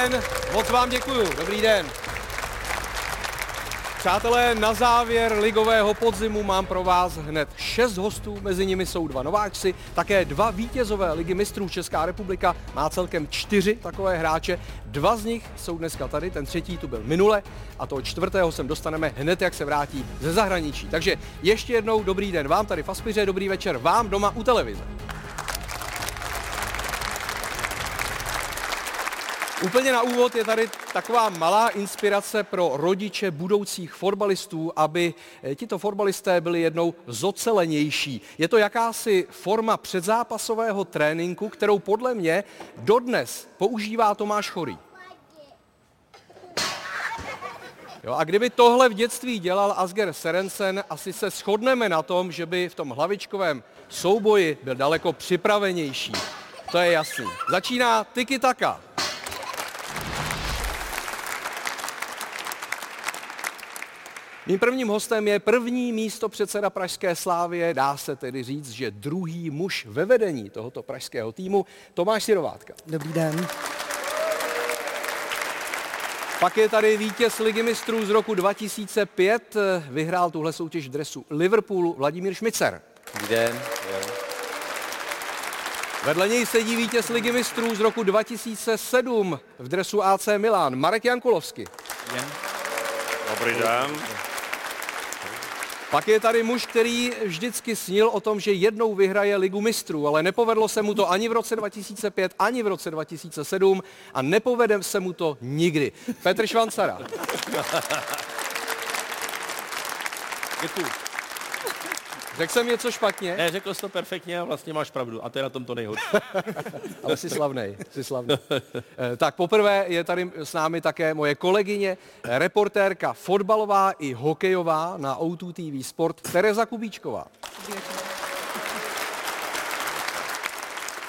Den, moc vám děkuju. Dobrý den. Přátelé, na závěr ligového podzimu mám pro vás hned šest hostů, mezi nimi jsou dva nováčci, také dva vítězové ligy mistrů Česká republika, má celkem čtyři takové hráče, dva z nich jsou dneska tady, ten třetí tu byl minule a toho čtvrtého sem dostaneme hned, jak se vrátí ze zahraničí. Takže ještě jednou dobrý den vám tady v Aspiře, dobrý večer vám doma u televize. Úplně na úvod je tady taková malá inspirace pro rodiče budoucích fotbalistů, aby eh, tito fotbalisté byli jednou zocelenější. Je to jakási forma předzápasového tréninku, kterou podle mě dodnes používá Tomáš Chorý. Jo, a kdyby tohle v dětství dělal Asger Serensen, asi se shodneme na tom, že by v tom hlavičkovém souboji byl daleko připravenější. To je jasný. Začíná tiki Mým prvním hostem je první místo předseda Pražské slávě, dá se tedy říct, že druhý muž ve vedení tohoto pražského týmu, Tomáš Sirovátka. Dobrý den. Pak je tady vítěz Ligy mistrů z roku 2005, vyhrál tuhle soutěž v dresu Liverpoolu Vladimír Šmicer. Dobrý den. Vedle něj sedí vítěz Ligy mistrů z roku 2007 v dresu AC Milan, Marek Jankulovský. Dobrý den. Pak je tady muž, který vždycky snil o tom, že jednou vyhraje ligu mistrů, ale nepovedlo se mu to ani v roce 2005, ani v roce 2007 a nepovede se mu to nikdy. Petr Švancara. Děkuji. Řekl jsem něco špatně, Ne, řekl jsi to perfektně a vlastně máš pravdu. A to je na tom to nejhorší. ale jsi slavnej, jsi slavnej. Eh, Tak poprvé je tady s námi také moje kolegyně, reportérka fotbalová i hokejová na O2 TV Sport, Tereza Kubíčková.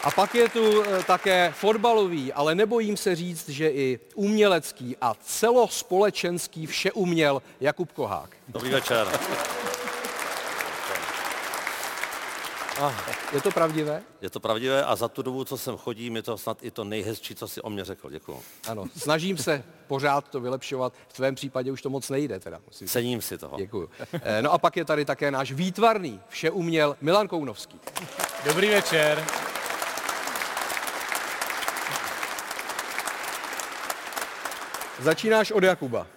A pak je tu eh, také fotbalový, ale nebojím se říct, že i umělecký a celospolečenský všeuměl Jakub Kohák. Dobrý večer. Je to pravdivé? Je to pravdivé a za tu dobu, co sem chodím, je to snad i to nejhezčí, co si o mě řekl. Děkuji. Ano, snažím se pořád to vylepšovat. V tvém případě už to moc nejde teda. Musím. Cením si toho. Děkuju. Eh, No a pak je tady také náš výtvarný všeuměl Milan Kounovský. Dobrý večer. Začínáš od Jakuba.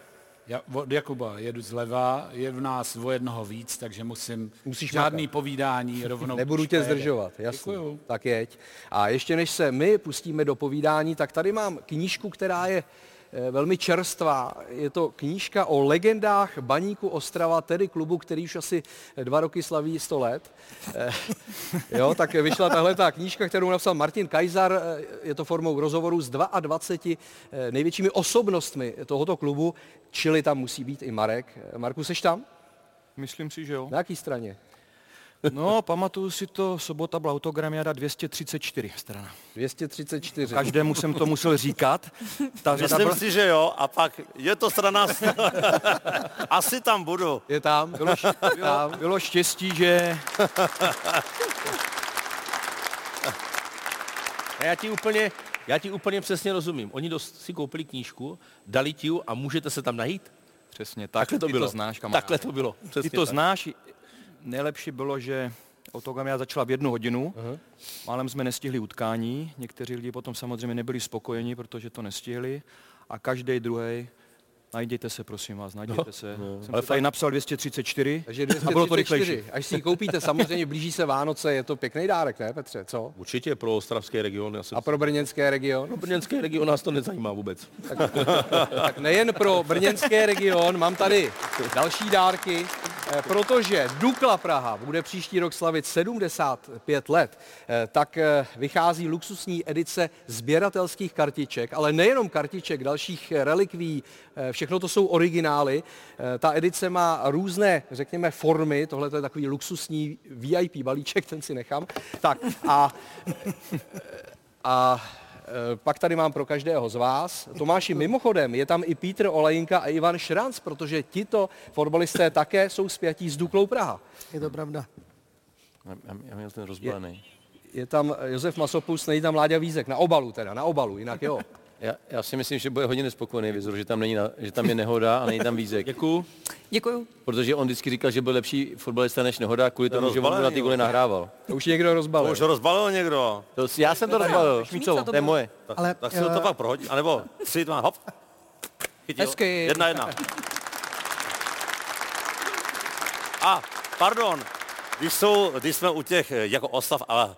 Já od Jakuba jedu zleva, je v nás o jednoho víc, takže musím Musíš žádný makat. povídání rovnou. Nebudu tě zdržovat, jasně. Děkuju. Tak jeď. A ještě než se my pustíme do povídání, tak tady mám knížku, která je velmi čerstvá. Je to knížka o legendách Baníku Ostrava, tedy klubu, který už asi dva roky slaví 100 let. Eh, Jo, tak vyšla tahle ta knížka, kterou napsal Martin Kajzar. Eh, Je to formou rozhovoru s 22 eh, největšími osobnostmi tohoto klubu, čili tam musí být i Marek. Eh, Marku, seš tam? Myslím si, že jo. Na jaký straně? No, pamatuju si to, sobota byla autogramiada 234 strana. 234. Každému jsem to musel říkat. Ta Myslím byla, si, že jo. A pak je to strana... Asi tam budu. Je tam? bylo, bylo, bylo štěstí, že A já ti úplně, já ti úplně přesně rozumím. Oni dost si koupili knížku, dali ti ji a můžete se tam najít? Přesně tak, Takhle to ty bylo. to znáš, kamaráde. Takhle to bylo. Ty Přesně to tak. znáš, nejlepší bylo, že autogramiada začala v jednu hodinu, málem jsme nestihli utkání, někteří lidi potom samozřejmě nebyli spokojeni, protože to nestihli. A každý druhý Najděte se, prosím vás, najděte se. Jsem Ale tady napsal 234 Takže a bylo to 234. rychlejší. Až si ji koupíte, samozřejmě blíží se Vánoce, je to pěkný dárek, ne Petře, co? Určitě pro ostravský region. A pro brněnský region? No, brněnský region nás to nezajímá vůbec. Tak nejen pro brněnský region, mám tady další dárky, eh, protože Dukla Praha bude příští rok slavit 75 let, eh, tak eh, vychází luxusní edice sběratelských kartiček, ale nejenom kartiček, dalších relikví, eh, všechno to jsou originály. Eh, Ta edice má různé, řekněme, formy, tohle to je takový luxusní VIP balíček, ten si nechám. Tak a a e, pak tady mám pro každého z vás. Tomáši, mimochodem, je tam i Pítr Olejinka a Ivan Šranc, protože tito fotbalisté také jsou spjatí s Duklou Praha. Je to pravda. Já, já měl ten rozbalený. Je tam Josef Masopus, není tam Láďa Vízek, na obalu teda, na obalu, jinak jo. Já, já si myslím, že bude hodně nespokojený vizor, že tam, není na, že tam je nehoda a není tam vízek. Děkuju. Děkuju. Protože on vždycky říkal, že byl lepší fotbalista než nehoda, kvůli tomu, že on na ty goly nahrával. To už někdo rozbalil. Už rozbalil někdo. To, já jsem to rozbalil, to to je moje. Tak, Ale, tak si to eh, pak prohodí. A nebo tři, dva, hop. Chytil. Hezky. Jedna, jedna. A, pardon, když, jsou, když jsme u těch eh, jako oslav a, a, a,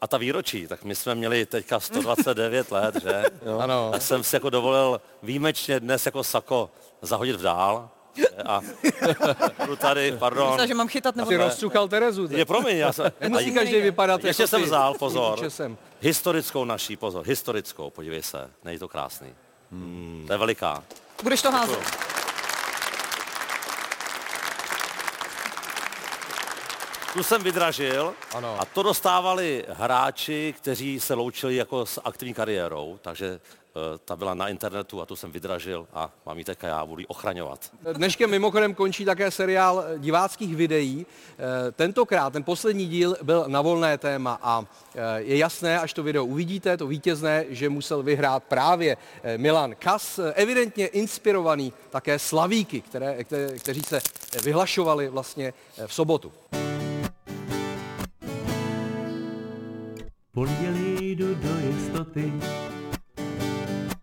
a ta výročí, tak my jsme měli teďka 129 let, že? Jo. Ano. Tak jsem si jako dovolil výjimečně dnes jako sako zahodit v dál. A budu tady, pardon. Myslím, že mám chytat nebo Ty ne? rozcukal Terezu. Je promiň, já jsem... Nemusí a každý vypadat Ještě jako jsem ty. vzal, pozor. Česem. Historickou naší, pozor, historickou, podívej se, není to krásný. Hmm. To je veliká. Budeš to házet. Tu jsem vydražil Ano. a to dostávali hráči, kteří se loučili jako s aktivní kariérou, takže eh, ta byla na internetu a tu jsem vydražil a mám ji teďka já, budu ji ochraňovat. Dneškem mimochodem končí také seriál diváckých videí. Eh, Tentokrát, ten poslední díl byl na volné téma a eh, je jasné, až to video uvidíte, to vítězné, že musel vyhrát právě Milan Kas, evidentně inspirovaný také slavíky, které, které, kteří se vyhlašovali vlastně v sobotu. Pondělí jdu do jistoty,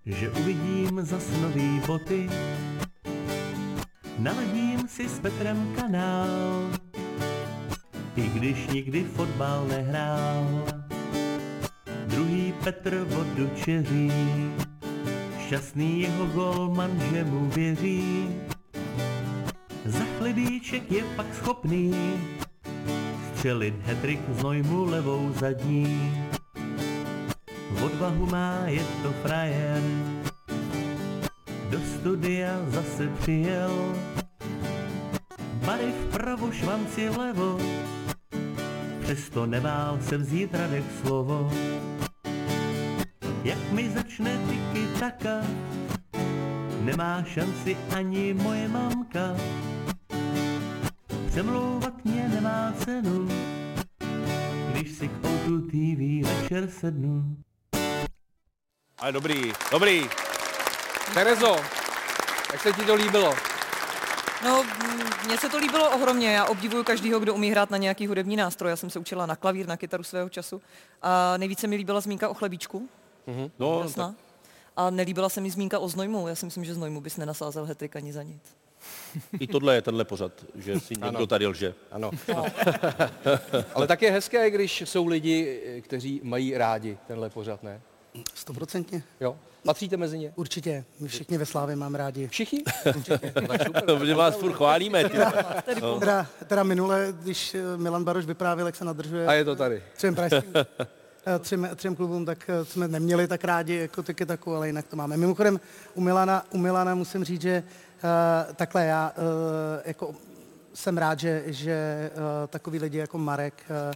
že uvidím zas nový boty. Naladím si s Petrem kanál, i když nikdy fotbal nehrál. Druhý Petr vodu čeří, šťastný jeho golman, že mu věří. Za chlebíček je pak schopný střelit hetrik znojmu levou zadní. Odvahu má, je to frajer, do studia zase přijel. Bary vpravo, švanci levo, přesto nebál se vzít Radek slovo. Jak mi začne tyky taka, nemá šanci ani moje mamka. Přemlouvat mě nemá cenu, když si k Outu TV večer sednu. Ale dobrý, dobrý. Terezo, jak se ti to líbilo? No, mně se to líbilo ohromně. Já obdivuju každýho, kdo umí hrát na nějaký hudební nástroj. Já jsem se učila na klavír, na kytaru svého času. A nejvíce mi líbila zmínka o chlebíčku. No, Jasná. A nelíbila se mi zmínka o znojmu. Já si myslím, že znojmu bys nenasázel hetrik ani za nic. I tohle je tenhle pořad, že si někdo tady lže. Ano. Ale tak je hezké, když jsou lidi, kteří mají rádi tenhle pořad, ne? Stoprocentně. Jo? Patříte mezi ně? Určitě. My všichni ve Slávě máme rádi. Všichni? Protože vás furt chválíme. Ty. Teda, teda minule, když eh, Milan Baroš vyprávěl, jak se nadržuje A je to tady. třem pražským, eh, třem, třem klubům, tak eh, jsme neměli tak rádi jako tyky taku, ale jinak to máme. Mimochodem, u Milana, u Milana musím říct, že uh, takhle já uh, jako jsem rád, že, že uh, takový lidi jako Marek, uh,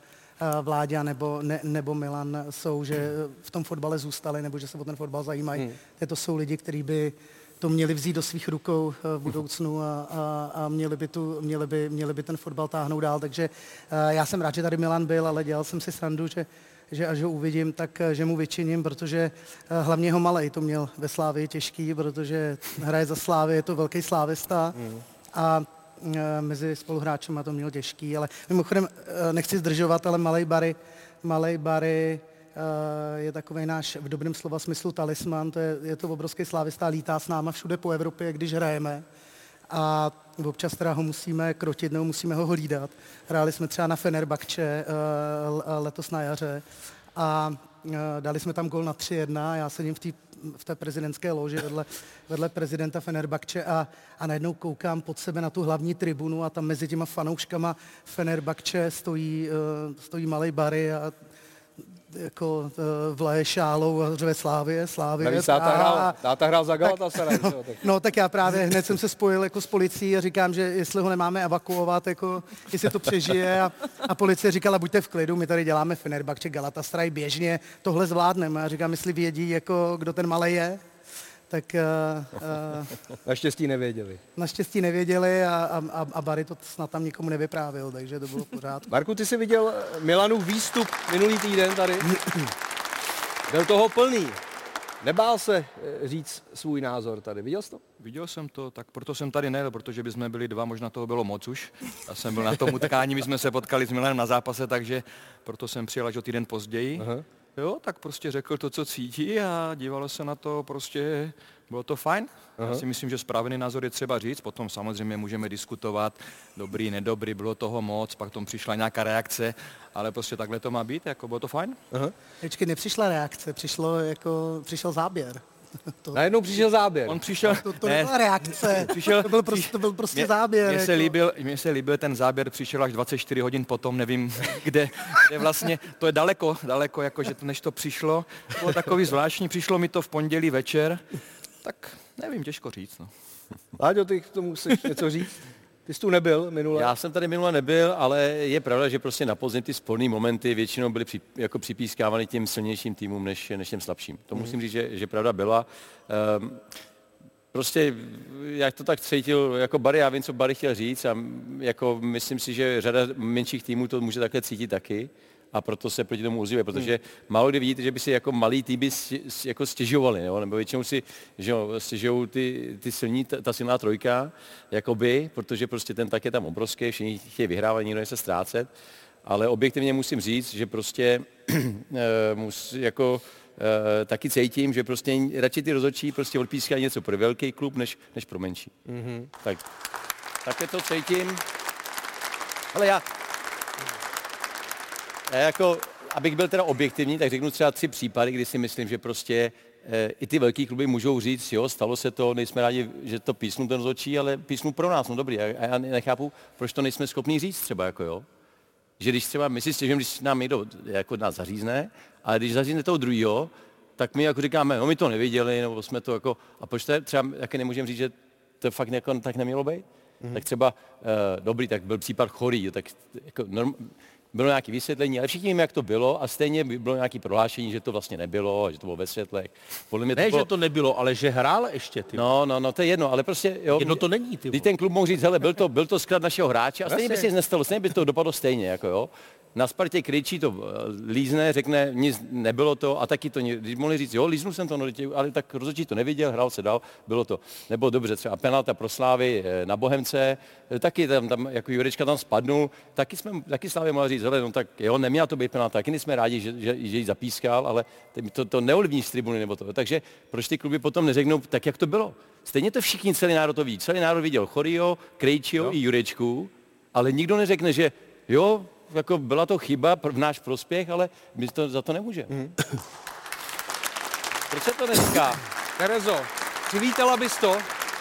Vláďa nebo, ne, nebo Milan jsou, že v tom fotbale zůstali, nebo že se o ten fotbal zajímají. Hmm. To jsou lidi, kteří by to měli vzít do svých rukou eh, v budoucnu a, a, a měli, by tu, měli, by, měli by ten fotbal táhnout dál. Takže eh, já jsem rád, že tady Milan byl, ale dělal jsem si srandu, že, že až ho uvidím, tak eh, že mu vyčiním, protože hlavně jeho malej to měl ve Slávii těžký, protože hraje za Slávy, je to velký slávista a eh, mezi spoluhráčema to měl těžký, ale mimochodem eh, nechci zdržovat, ale malej Bary, malej Bary eh, je takový náš v dobrém slova smyslu talisman, to je, je to obrovský slávista, lítá s náma všude po Evropě, když hrajeme a občas teda ho musíme krotit nebo musíme ho hlídat. Hráli jsme třeba na Fenerbahče eh, l- letos na jaře a eh, dali jsme tam gol na 3-1, já sedím v té v té prezidentské loži vedle, vedle prezidenta Fenerbahče a, a najednou koukám pod sebe na tu hlavní tribunu a tam mezi těma fanouškama Fenerbahče stojí, uh, stojí malej Bary a jako uh, vlaje šálou a řve Slávě, Slávě. Navíc táta a- hrál, táta hrál za Galatasaray. jo, tak- No tak já právě hned jsem se spojil jako s policií a říkám, že jestli ho nemáme evakuovat, jako jestli to přežije a, a policie říkala, buďte v klidu, my tady děláme Fenerbahce, Galatasaray běžně, tohle zvládneme. A já říkám, jestli vědí, jako, kdo ten malý je, tak uh, uh, Naštěstí nevěděli. naštěstí nevěděli a, a, a, Barry to snad tam nikomu nevyprávěl, takže to bylo pořád. Marku, ty jsi viděl Milanův výstup minulý týden tady? Byl toho plný. Nebál se eh, říct svůj názor tady, viděl jsi to? Viděl jsem to, tak proto jsem tady nejel, protože by jsme byli dva, možná toho bylo moc už. Já jsem byl na tom utkání, my jsme se potkali s Milanem na zápase, takže proto jsem přijel až o týden později. Aha. Jo, tak prostě řekl to, co cítí a dívalo se na to, prostě bylo to fajn. Já si myslím, že správný názor je třeba říct, potom samozřejmě můžeme diskutovat, dobrý, nedobrý, bylo toho moc, pak tomu přišla nějaká reakce, ale prostě takhle to má být, jako bylo to fajn. Počkej, nepřišla reakce, přišlo jako, přišel záběr. To, Najednou přišel záběr. On přišel, to, to nebyla reakce, Přišel- to byl prostě, to byl prostě Mě- záběr. Mně se, jako. líbil, mně se líbil ten záběr, přišel až 24 hodin potom, nevím, kde, kde vlastně, to je daleko, daleko, jakože to, než to přišlo, to bylo takový zvláštní, přišlo mi to v pondělí večer, tak nevím, těžko říct. No. Láďo, ty k tomu chceš něco říct? Ty jsi tu nebyl minule. Já jsem tady minule nebyl, ale je pravda, že prostě na podzim ty sporné momenty většinou byly při, jako připískávány těm silnějším týmům než, než těm slabším. To musím říct, že, že pravda byla. Um, prostě jak to tak cítil jako Barry, já vím, co Barry chtěl říct a jako myslím si, že řada menších týmů to může takhle cítit taky a proto se proti tomu ozývají, protože málo kdy vidíte, že by si jako malý týmy jako stěžovali, jo? nebo většinou si že jo, stěžují ty, ty silní, ta, ta silná trojka, jakoby, protože prostě ten tak je tam obrovský, všichni chtějí vyhrávat, nikdo nechce ztrácet, ale objektivně musím říct, že prostě eh, mus, jako eh, taky cítím, že prostě radši ty rozhodčí prostě odpískají něco pro velký klub, než, než pro menší. Mm-hmm. Tak, také to cítím. Ale já, já jako, abych byl teda objektivní, tak řeknu třeba tři případy, kdy si myslím, že prostě eh, i ty velký kluby můžou říct, jo, stalo se to, nejsme rádi, že to písnu ten rozhodčí, ale písnu pro nás, no dobrý. A a já nechápu, proč to nejsme schopni říct třeba, jako jo. Že když třeba, my si stěžujeme, když nám někdo jako nás zařízne, ale když zařízne toho druhého, tak my jako říkáme, no my to neviděli, nebo jsme to jako, a proč to je, třeba taky nemůžeme říct, že to fakt jako, tak nemělo být? Mm-hmm. Tak třeba, uh, dobrý, tak byl případ chorý, jo, tak jako norm, bylo nějaké vysvětlení, ale všichni víme, jak to bylo a stejně by bylo nějaké prohlášení, že to vlastně nebylo, že to bylo ve světlech. Podle mě Ne, bylo, že to nebylo, ale že hrál ještě, ty. No, no, no, to je jedno, ale prostě, jo. Jedno to není, ty. Když ten klub mohl říct, hele, byl to, byl to sklad našeho hráče a stejně by se nic nestalo, stejně by to dopadlo stejně, jako jo. Na Spartě kričí to eh, lízne, řekne, nic nebylo to a taky to, když mohli říct, jo, líznu jsem to, no, ale tak rozhodčí to neviděl, hrál se dál, bylo to. Nebo dobře, třeba penalta pro Slávy eh, na Bohemce, eh, taky tam, tam jako Jurečka tam spadnul, taky jsme, taky Slávy mohla říct, hele, no tak jo, neměla to být penalta, taky jsme rádi, že, že, že ji zapískal, ale to, to neovlivní z tribuny nebo to. Takže proč ty kluby potom neřeknou tak, jak to bylo? Stejně to všichni, celý národ to ví. Celý národ viděl Chorio, Krejčího i Jurečku, ale nikdo neřekne, že jo, jako byla to chyba v náš prospěch, ale my to, za to nemůžeme. Mm. Proč se to neříká? Terezo, přivítala bys to,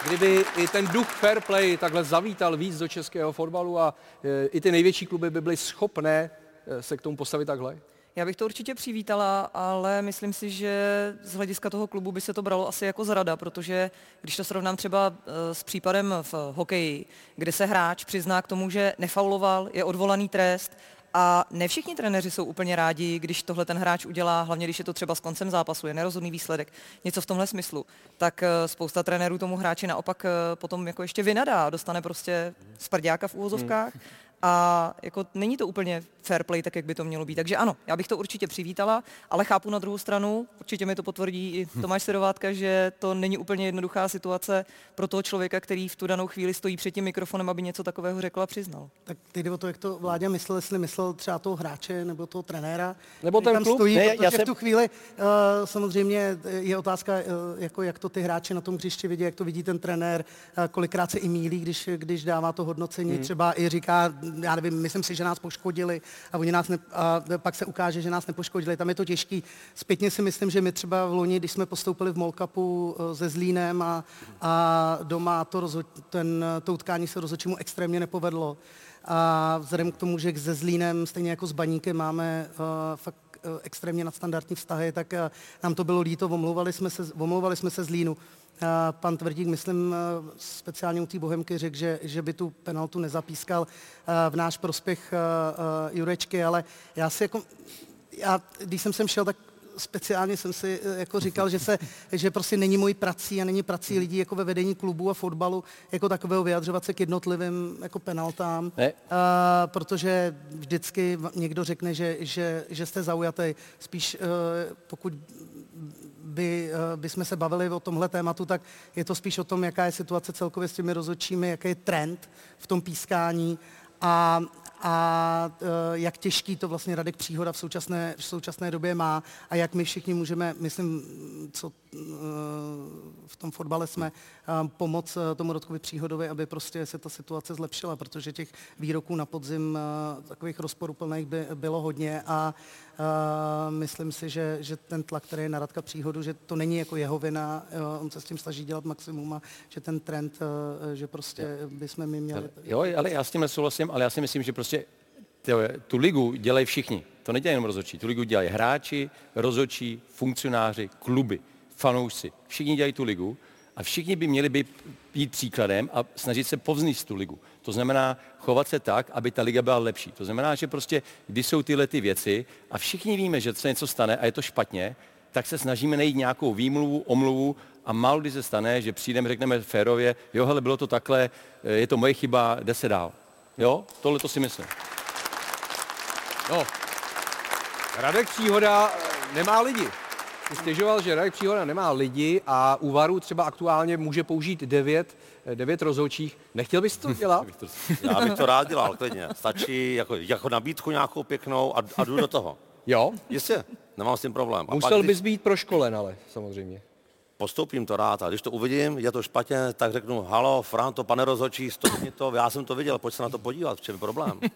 kdyby i ten duch fair play takhle zavítal víc do českého fotbalu a e, i ty největší kluby by byly schopné e, se k tomu postavit takhle? Já bych to určitě přivítala, ale myslím si, že z hlediska toho klubu by se to bralo asi jako zrada, protože když to srovnám třeba eh, s případem v hokeji, kde se hráč přizná k tomu, že nefauloval, je odvolaný trest a ne všichni trenéři jsou úplně rádi, když tohle ten hráč udělá, hlavně když je to třeba s koncem zápasu, je nerozhodný výsledek, něco v tomhle smyslu, tak eh, spousta trenérů tomu hráči naopak eh, potom jako ještě vynadá, dostane prostě sprďáka v úvozovkách a jako není to úplně fair play, tak jak by to mělo být. Takže ano, já bych to určitě přivítala, ale chápu na druhou stranu, určitě mi to potvrdí i Tomáš Sedovátka, že to není úplně jednoduchá situace pro toho člověka, který v tu danou chvíli stojí před tím mikrofonem, aby něco takového řekl a přiznal. Tak teď jde o to, jak to Vláďa myslel, jestli myslel třeba toho hráče nebo toho trenéra. Nebo ten tam klub? Stojí, Ne, ne, já protože jsem- v tu chvíli uh, samozřejmě je otázka, uh, jako jak to ty hráči na tom hřišti vidí, jak to vidí ten trenér, uh, kolikrát se i mílí, když, když dává to hodnocení, hmm. třeba i říká, já nevím, myslím si, že nás poškodili a, oni nás ne, a pak se ukáže, že nás nepoškodili. Tam je to těžký. Zpětně si myslím, že my třeba v loni, když jsme postoupili v Molkapu uh, se Zlínem a, a doma to, rozhod, ten, to utkání se rozhodčímu extrémně nepovedlo. A vzhledem k tomu, že se Zlínem, stejně jako s Baníkem, máme uh, fakt extrémně nadstandardní vztahy, tak uh, nám to bylo líto, omlouvali jsme se, omlouvali jsme se Zlínu. Uh, pan Tvrdík, myslím, speciálně u té Bohemky řekl, že, že by tu penaltu nezapískal v náš prospěch Jurečky, ale já si jako, já, když jsem sem šel, tak speciálně jsem si eh, jako říkal, že, se, že prostě není mojí prací a není prací lidí jako ve vedení klubu a fotbalu jako takového vyjadřovat se k jednotlivým jako penaltám, Ne. a, protože vždycky někdo řekne, že, že, že jste zaujatý. Spíš eh, pokud by, eh, by jsme se bavili o tomhle tématu, tak je to spíš o tom, jaká je situace celkově s těmi rozhodčími, jaký je trend v tom pískání a, a eh, jak těžký to vlastně Radek Příhoda v současné, v současné době má a jak my všichni můžeme, myslím, co v tom fotbale jsme, eh, pomoct eh, tomu Rodkovi Příhodovi, aby prostě se ta situace zlepšila, protože těch výroků na podzim eh, takových rozporuplných by bylo hodně a eh, myslím si, že, že ten tlak, který je na Radka Příhodu, že to není jako jeho vina, eh, on se s tím snaží dělat maximum a že ten trend, eh, že prostě bychom my měli... Jo, ale já s tím nesouhlasím, ale já si myslím, že prostě tu ligu dělají všichni. To nedělají jenom rozhodčí. Tu ligu dělají hráči, rozhodčí, funkcionáři, kluby, fanoušci. Všichni dělají tu ligu a všichni by měli být, být příkladem a snažit se povznést tu ligu. To znamená chovat se tak, aby ta liga byla lepší. To znamená, že prostě, když jsou tyhle ty věci a všichni víme, že se něco stane a je to špatně, tak se snažíme najít nějakou výmluvu, omluvu a málo kdy se stane, že přijdeme, řekneme férově, jo, hele, bylo to takhle, je to moje chyba, jde se dál. Jo, tohle to si myslím. No, Radek Příhoda nemá lidi. Stěžoval, že Radek Příhoda nemá lidi a u VARu třeba aktuálně může použít devět, eh, devět rozhodčích. Nechtěl bys to dělat? Já bych to rád dělal, klidně. Stačí jako, jako nabídku nějakou pěknou a, a jdu do toho. Jo? Jistě, nemám s tím problém. A Musel pak, když bys být proškolen, ale samozřejmě. Postoupím to rád a když to uvidím, je to špatně, tak řeknu, halo, Franto, pane rozhodčí, stopni to, já jsem to viděl, pojď se na to podívat, v čem je problém.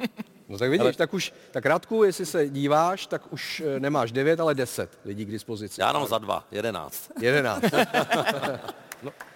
No tak vidíš, tak už, tak Radku, jestli se díváš, tak už eh, nemáš devět, ale deset lidí k dispozici. Já jenom za dva, jedenáct. Jedenáct.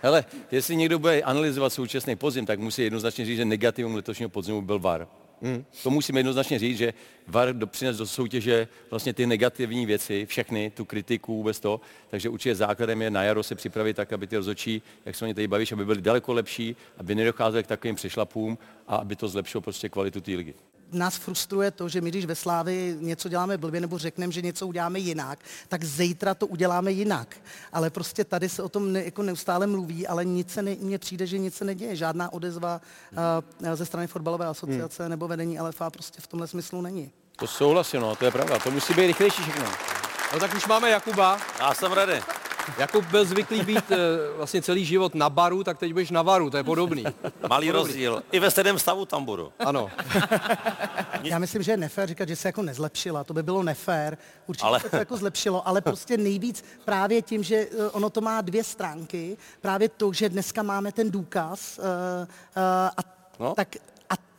Hele, jestli někdo bude analyzovat současný podzim, tak musí jednoznačně říct, že negativum letošního podzimu byl VAR. Hmm. To musíme jednoznačně říct, že VAR přines do soutěže vlastně ty negativní věci, všechny, tu kritiku, vůbec to. Takže určitě základem je na jaro se připravit tak, aby ty rozhodčí, jak se o ně tady bavíš, aby byly daleko lepší, aby nedocházely k takovým přešlapům a aby to zlepšilo prostě kvalitu té ligy nás frustruje to, že my když ve Slávi něco děláme blbě nebo řekneme, že něco uděláme jinak, tak zítra to uděláme jinak. Ale prostě tady se o tom ne, jako neustále mluví, ale nic se ne, mně přijde, že nic se neděje. Žádná odezva uh, ze strany fotbalové asociace hmm. nebo vedení LFA prostě v tomhle smyslu není. To souhlasím, no, to je pravda. To musí být rychlejší všechno. No tak už máme Jakuba. Já jsem ready. Jakub byl zvyklý být e, vlastně celý život na baru, tak teď budeš na varu, to je podobný. Malý podobný. rozdíl. I ve stejném stavu tam budu. Ano. Já myslím, že je nefér říkat, že se jako nezlepšila. To by bylo nefér. Určitě ale... se to jako zlepšilo, ale prostě nejvíc právě tím, že eh, ono to má dvě stránky. Právě to, že dneska máme ten důkaz uh, uh, a no? tak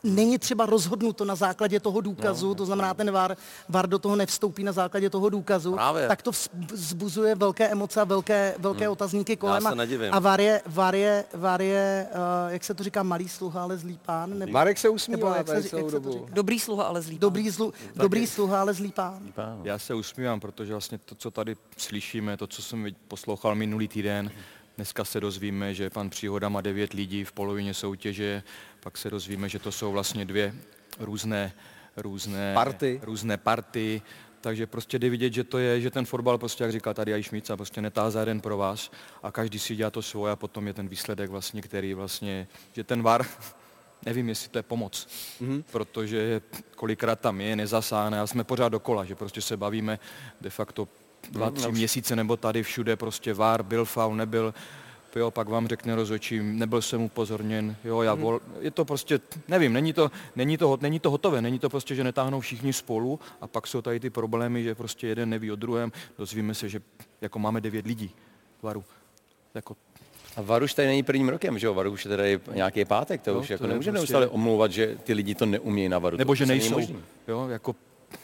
není třeba rozhodnuto na základě toho důkazu, no, to znamená ten VAR, VAR do toho nevstoupí na základě toho důkazu, Právě. tak to vzbuzuje velké emoce a velké, velké hmm. otazníky kolem. Já se nedivím. A VAR je, VAR je, VAR je uh, jak se to říká, malý sluha, ale zlý pán? Nebo, Marek se usmívá jak se, celou jak dobu. Se Dobrý sluha, ale zlý pán. Dobrý, zlu, dobrý sluha, ale zlý pán. Já se usmívám, protože vlastně to, co tady slyšíme, to, co jsem poslouchal minulý týden, Dneska se dozvíme, že pan Příhoda má devět lidí v polovině soutěže, pak se dozvíme, že to jsou vlastně dvě různé, různé party. Různé party takže prostě jde vidět, že to je, že ten fotbal, prostě jak říká tady Šmica, prostě netá za jeden pro vás a každý si dělá to svoje a potom je ten výsledek vlastně, který vlastně, že ten VAR, nevím, jestli to je pomoc, mm-hmm. protože kolikrát tam je, nezasáhne a jsme pořád dokola, že prostě se bavíme de facto dva, tři měsíce nebo tady všude prostě VAR, byl faul, nebyl, jo, pak vám řekne rozhodčí, nebyl jsem upozorněn, jo, já vol, je to prostě, nevím, není to, není, to, není to hotové, není to prostě, že netáhnou všichni spolu a pak jsou tady ty problémy, že prostě jeden neví o druhém, dozvíme se, že jako máme devět lidí varu. Jako, a VAR už tady není prvním rokem, že jo? VAR už je tady nějaký pátek, to no, už jako nemůžeme prostě... neustále omlouvat, že ty lidi to neumějí na VARu. Nebo to že nejsou. Jo, jako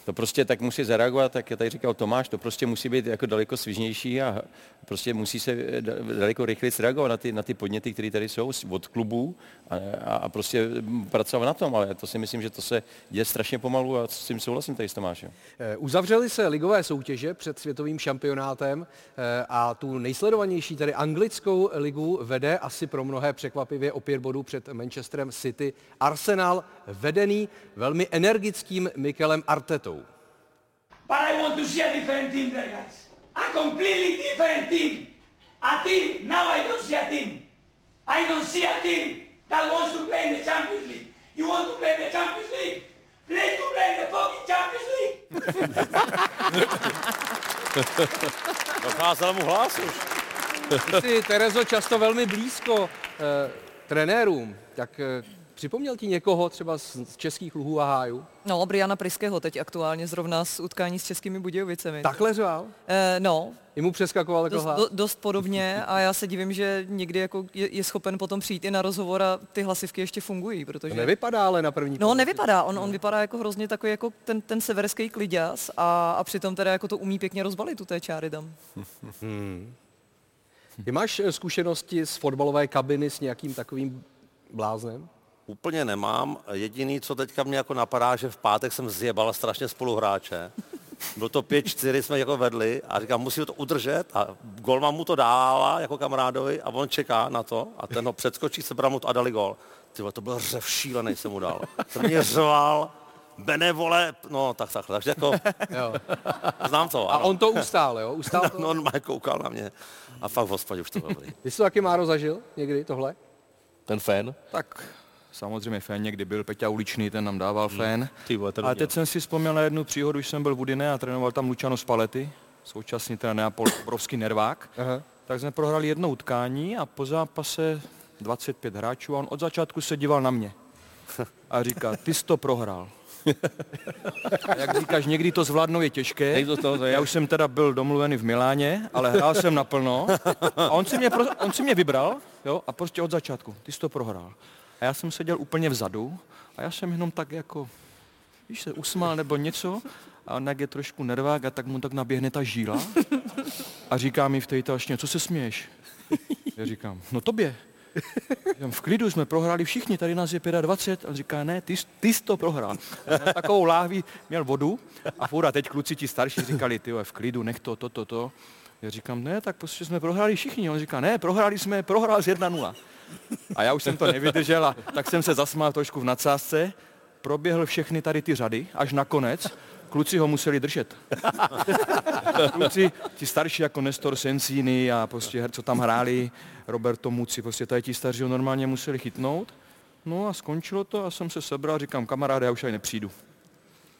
to prostě tak musí zareagovat, tak já tady říkal Tomáš, to prostě musí být jako daleko svižnější a prostě musí se daleko rychleji reagovat na ty, na ty podněty, které tady jsou od klubů a, a, prostě pracovat na tom, ale to si myslím, že to se děje strašně pomalu a s tím souhlasím tady s Tomášem. Eh, uzavřely se ligové soutěže před světovým šampionátem eh, a tu nejsledovanější, tedy anglickou ligu, vede asi pro mnohé překvapivě o pět bodů před Manchesterem City Arsenal, vedený velmi energickým Mikelem Artetou. But I want to see a different team there, guys. A completely different team. A team, now I don't see a team. I don't see a team that wants to play in the Champions League. You want to play in the Champions League? Play to play in the fucking Champions League. Docházel mu hlas už. Ty jsi, Terezo, často velmi blízko eh, trenérům, tak eh, připomněl ti někoho třeba z, z českých luhů a hájů? No, Briana Priského teď aktuálně zrovna z utkání s českými Budějovicemi. Takhle řval? Eh, no, I mu přeskakoval jako dost, do, dost podobně a já se divím, že někdy jako je, je schopen potom přijít i na rozhovor a ty hlasivky ještě fungují, To protože... nevypadá ale na první No nevypadá, on, on vypadá jako hrozně takový jako ten, ten severský kliděs a, a přitom teda jako to umí pěkně rozbalit u té čáry tam. Ty máš eh, zkušenosti z fotbalové kabiny s nějakým takovým bláznem? Úplně nemám. Jediný, co teďka mě jako napadá, že v pátek jsem zjebal strašně spoluhráče. Bylo to 5-4, jsme jako vedli a říkám, musí to udržet a golman mu to dává jako kamarádovi a on čeká na to a ten ho předskočí, sebral mu to a dali gol. Ty vole, to byl řev šílený, jsem mu dal. To mě řval, benevole, no tak takhle, takže jako, Jo. znám to. A ano. on to ustál, jo? Ustál to? No, on normálně koukal na mě a fakt v hospodě už to byl dobrý. Ty jsi to taky, Máro, zažil někdy tohle? Ten fén? Tak samozřejmě fén někdy byl, Peťa Uličný, ten nám dával fén. Ty vole, ten Ale měl. teď jsem si vzpomněl na jednu příhodu, když jsem byl v Udine a trénoval tam Luciano Spalletti, současný trenér Neapol, obrovský nervák. Aha. Tak jsme prohrali jedno utkání a po zápase 25 hráčů a on od začátku se díval na mě. A říká, ty jsi to prohrál. A jak říkáš, někdy to zvládnout je těžké. Někdo to- to je- Já už jsem teda byl domluvený v Miláně, ale hrál jsem naplno. A on si mě, pro, on si mě vybral jo, a prostě od začátku, ty jsi to prohrál. A já jsem seděl úplně vzadu a já jsem jenom tak jako, víš, se usmál nebo něco a on je trošku nervák a tak mu tak naběhne ta žíla a říká mi v té italštině, co se směješ? Já říkám, no tobě. Říkám, v klidu jsme prohráli všichni, tady nás je 25. On říká, ne, ty, ty jsi to prohrál. A Takovou láhví měl vodu a furt a teď kluci ti starší říkali, ty v klidu, nech to, to, to, to. Já říkám, ne, tak prostě jsme prohráli všichni. On říká, ne, prohráli jsme, prohrál z 1-0. A já už jsem to nevydržel a tak jsem se zasmál trošku v nadsázce, proběhl všechny tady ty řady, až nakonec kluci ho museli držet. Kluci, ti starší jako Nestor Sensini a prostě, co tam hráli, Roberto Muci, prostě tady ti starší ho normálně museli chytnout. No a skončilo to a jsem se sebral, říkám, kamaráde, já už ani nepřijdu.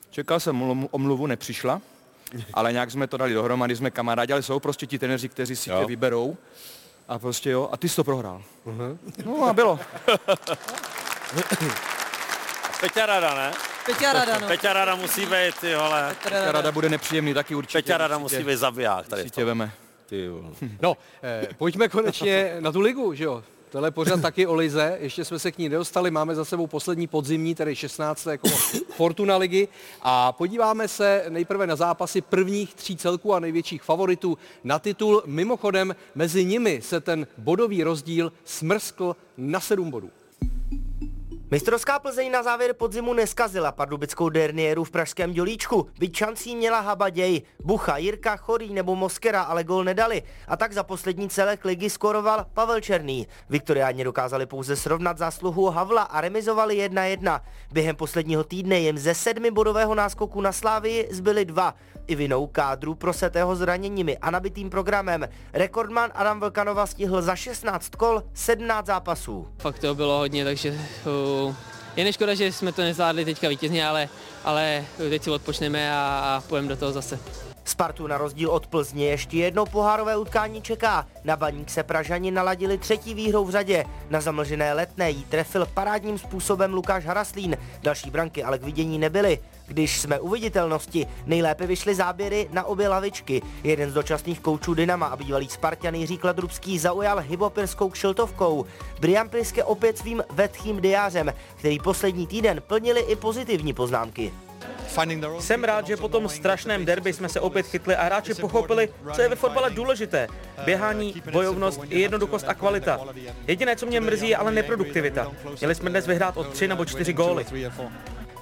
Čekal jsem omluvu- nepřišla, ale nějak jsme to dali dohromady, jsme kamarádi, ale jsou prostě ti trenéři, kteří si tě vyberou a prostě jo, a ty jsi to prohrál. No a bylo. Peťa Rada, ne? Peťa Rada, no. Peťa Rada musí být, ty vole. Ta rada bude nepříjemný taky určitě. Peťa Rada musí být zabiják tady. Určitě veme. Ty vole. No, eh, pojďme konečně na tu ligu, že jo? Tohle je pořád taky o lize, ještě jsme se k ní nedostali, máme za sebou poslední podzimní, tedy 16. jako Fortuna ligy a podíváme se nejprve na zápasy prvních tří celků a největších favoritů na titul. Mimochodem, mezi nimi se ten bodový rozdíl smrskl na 7 bodů. Mistrovská Plzeň na závěr podzimu neskazila pardubickou derniéru v pražském dělíčku. Byť šancí měla Habaděj, Bucha, Jirka, Chorý nebo Moskera, ale gol nedali. A tak za poslední celek ligy skoroval Pavel Černý. Viktoriáni dokázali pouze srovnat zásluhu Havla a remizovali 1-1. Během posledního týdne jim ze sedmi bodového náskoku na Slávii zbyly dva. I vinou kádru prosetého zraněními a nabitým programem. Rekordman Adam Vlkanova stihl za 16 kol 17 zápasů. Fakt to bylo hodně, takže uh, je neškoda, že jsme to nezvládli teďka vítězně, ale, ale teď si odpočneme a, a půjdeme do toho zase. Spartu na rozdíl od Plzně ještě jedno pohárové utkání čeká. Na baník se Pražani naladili třetí výhrou v řadě. Na zamlžené letné jí trefil parádním způsobem Lukáš Haraslín. Další branky ale k vidění nebyly. Když jsme u viditelnosti, nejlépe vyšly záběry na obě lavičky. Jeden z dočasných koučů Dynama a bývalý Spartan Jiří Kladrubský zaujal hybopirskou kšiltovkou. Brian Priske opět svým vetchým diářem, který poslední týden plnili i pozitivní poznámky. Jsem rád, že po tom strašném derby jsme se opět chytli a hráči pochopili, co je ve fotbale důležité. Běhání, bojovnost, i jednoduchost a kvalita. Jediné, co mě mrzí, je ale neproduktivita. Měli jsme dnes vyhrát o tři nebo čtyři góly.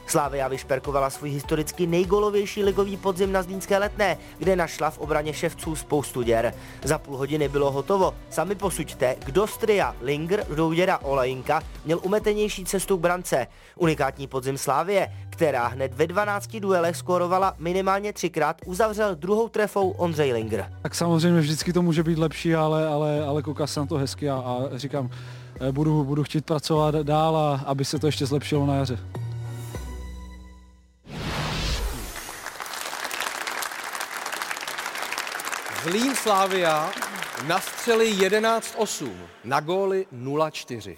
Slávia vyšperkovala svůj historicky nejgolovější ligový podzim na Zlínské letné, kde našla v obraně ševců spoustu děr. Za půl hodiny bylo hotovo. Sami posuďte, kdo z tria Linger, Rouděra, Olajinka měl umetenější cestu k brance. Unikátní podzim Slávie, která hned ve 12 duelech skórovala minimálně třikrát, uzavřel druhou trefou Ondřej Linger. Tak samozřejmě vždycky to může být lepší, ale, ale, ale kouká se na to hezky a, a říkám, eh, budu, budu chtít pracovat dál a aby se to ještě zlepšilo na jaře. Zlín Slávia nastřeli 11-8, na góly 0-4.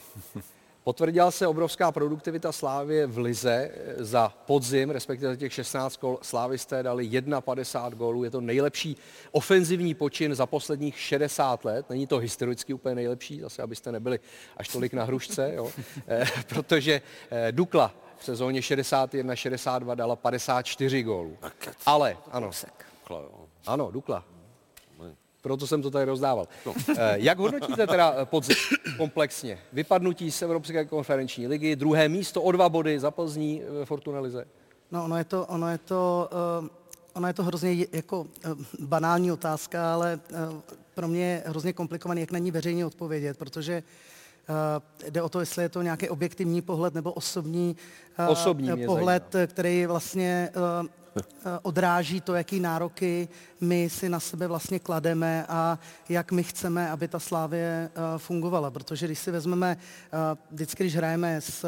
Potvrdila se obrovská produktivita Slávie v Lize za podzim, respektive za těch 16 kol. Slávisté dali 51 gólů, je to nejlepší ofenzivní počin za posledních 60 let. Není to historicky úplně nejlepší, zase abyste nebyli až tolik na hrušce, jo? Eh, protože eh, Dukla v sezóně 61-62 dala 54 gólů. Ale, ano, ano, Dukla. Proto jsem to tady rozdával. No. Jak hodnotíte teda eh, podzim komplexně? Vypadnutí z Evropské konferenční ligy, druhé místo o dva body za Plzní ve Fortuna Lize. No, ono je to, ono je to, uh, ono je to hrozně jako uh, banální otázka, ale uh, pro mě je hrozně komplikovaný, jak na ní veřejně odpovědět, protože uh, jde o to, jestli je to nějaký objektivní pohled nebo osobní, uh, Osobní pohled, který vlastně uh, odráží to, jaký nároky my si na sebe vlastně klademe a jak my chceme, aby ta Slávě uh, fungovala. Protože když si vezmeme, uh, vždycky, když hrajeme s,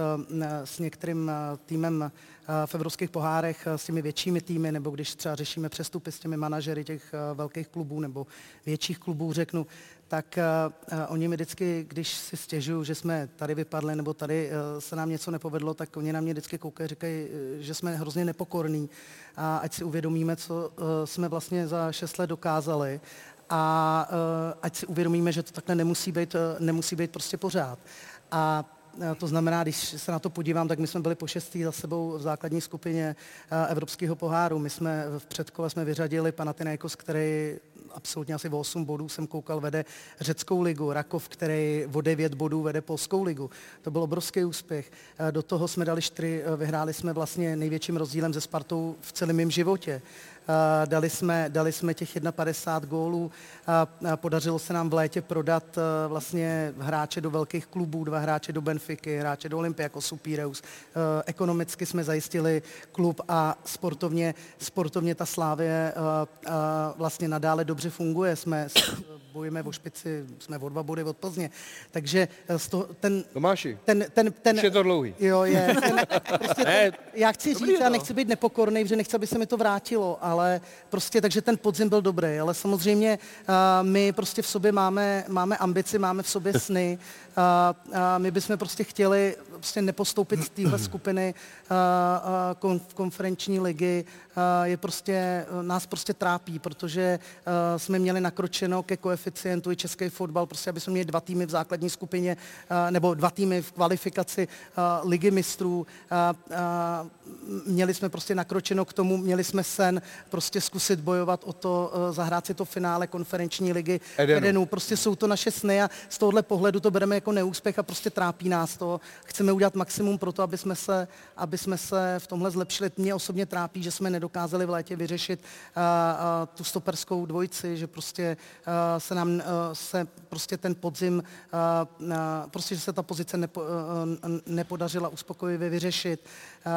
s některým týmem v evropských pohárech, s těmi většími týmy, nebo když třeba řešíme přestupy s těmi manažery těch velkých klubů nebo větších klubů, řeknu, tak uh, oni mi vždycky, když si stěžují, že jsme tady vypadli nebo tady uh, se nám něco nepovedlo, tak oni na mě vždycky koukají říkají, že jsme hrozně nepokorní a ať si uvědomíme, co uh, jsme vlastně za šest let dokázali a uh, ať si uvědomíme, že to takhle nemusí být, uh, nemusí být prostě pořád. A to znamená, když se na to podívám, tak my jsme byli po šestý za sebou v základní skupině Evropského poháru. My jsme v předkole jsme vyřadili Panathinaikos, který absolutně asi o 8 bodů jsem koukal, vede řeckou ligu, Rakov, který o 9 bodů vede polskou ligu. To byl obrovský úspěch. Eh, Do toho jsme dali čtyři, eh, vyhráli jsme vlastně největším rozdílem ze Spartou v celém mém životě. Eh, Dali jsme, dali jsme těch 51 gólů. a- a Podařilo se nám v létě prodat eh, vlastně hráče do velkých klubů, dva hráče do Benfiky, hráče do Olympiakosu, Pireus. Eh, Ekonomicky jsme zajistili klub a sportovně, sportovně ta Slávě eh, eh, vlastně nadále dobře funguje. Jsme, bojujeme o špici, jsme o dva body od Plzně. Takže eh, z toho, ten... Tomáši, ten, ten, ten, je to dlouhý. Jo, je. Ten, prostě ten, já chci dobrý říct, já nechci být nepokorný, protože nechci, aby se mi to vrátilo, ale prostě, takže ten podzim byl dobrý, ale samozřejmě uh, my prostě v sobě máme, máme ambici, máme v sobě sny, uh, uh, my bychom prostě chtěli prostě nepostoupit z téhle skupiny uh, kon, konferenční ligy, uh, je prostě, nás prostě trápí, protože jsme měli nakročeno ke koeficientu i český fotbal, prostě aby jsme měli dva týmy v základní skupině, nebo dva týmy v kvalifikaci ligy mistrů, měli jsme prostě nakročeno k tomu, měli jsme sen prostě zkusit bojovat o to, zahrát si to finále konferenční ligy Edenu. Edenu. Prostě jsou to naše sny a z tohohle pohledu to bereme jako neúspěch a prostě trápí nás to. Chceme udělat maximum pro to, aby jsme se, aby jsme se v tomhle zlepšili. Mě osobně trápí, že jsme nedokázali v létě vyřešit uh, uh, tu stoperskou dvojici, že prostě uh, se nám uh, se prostě ten podzim, uh, uh, prostě, že se ta pozice nepo, uh, nepodařila uspokojivě vyřešit. Uh,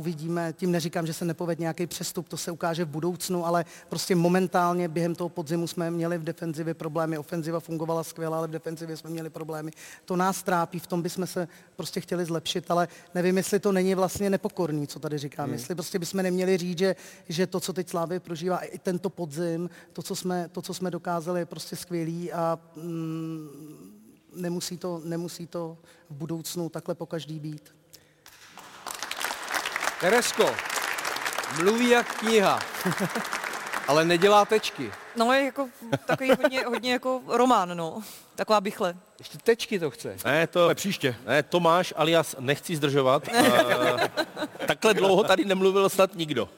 uvidíme, tím neříkám, že se nepovede nějaký přestup, to se ukáže v budoucnu, ale prostě momentálně během toho podzimu jsme měli v defenzivě problémy, ofenziva fungovala skvěle, ale v defenzivě jsme měli problémy. To nás trápí, v tom bychom se prostě chtěli zlepšit, ale nevím, jestli to není vlastně nepokorný, co tady říkám. Hmm. Hmm. Jestli prostě bychom neměli říct, že, že to, co teď Slávy prožívá, i tento podzim, to, co jsme, to, co jsme dokázali, je prostě skvělý a mm, nemusí, to, nemusí to v budoucnu takhle po každý být. Teresko, mluví jak kniha, ale nedělá tečky. No je jako takový hodně, hodně jako román, no. Taková bychle. Ještě tečky to chce. Ne, to Ale příště. Ne, Tomáš alias nechci zdržovat. Eh, Takhle dlouho tady nemluvil snad nikdo.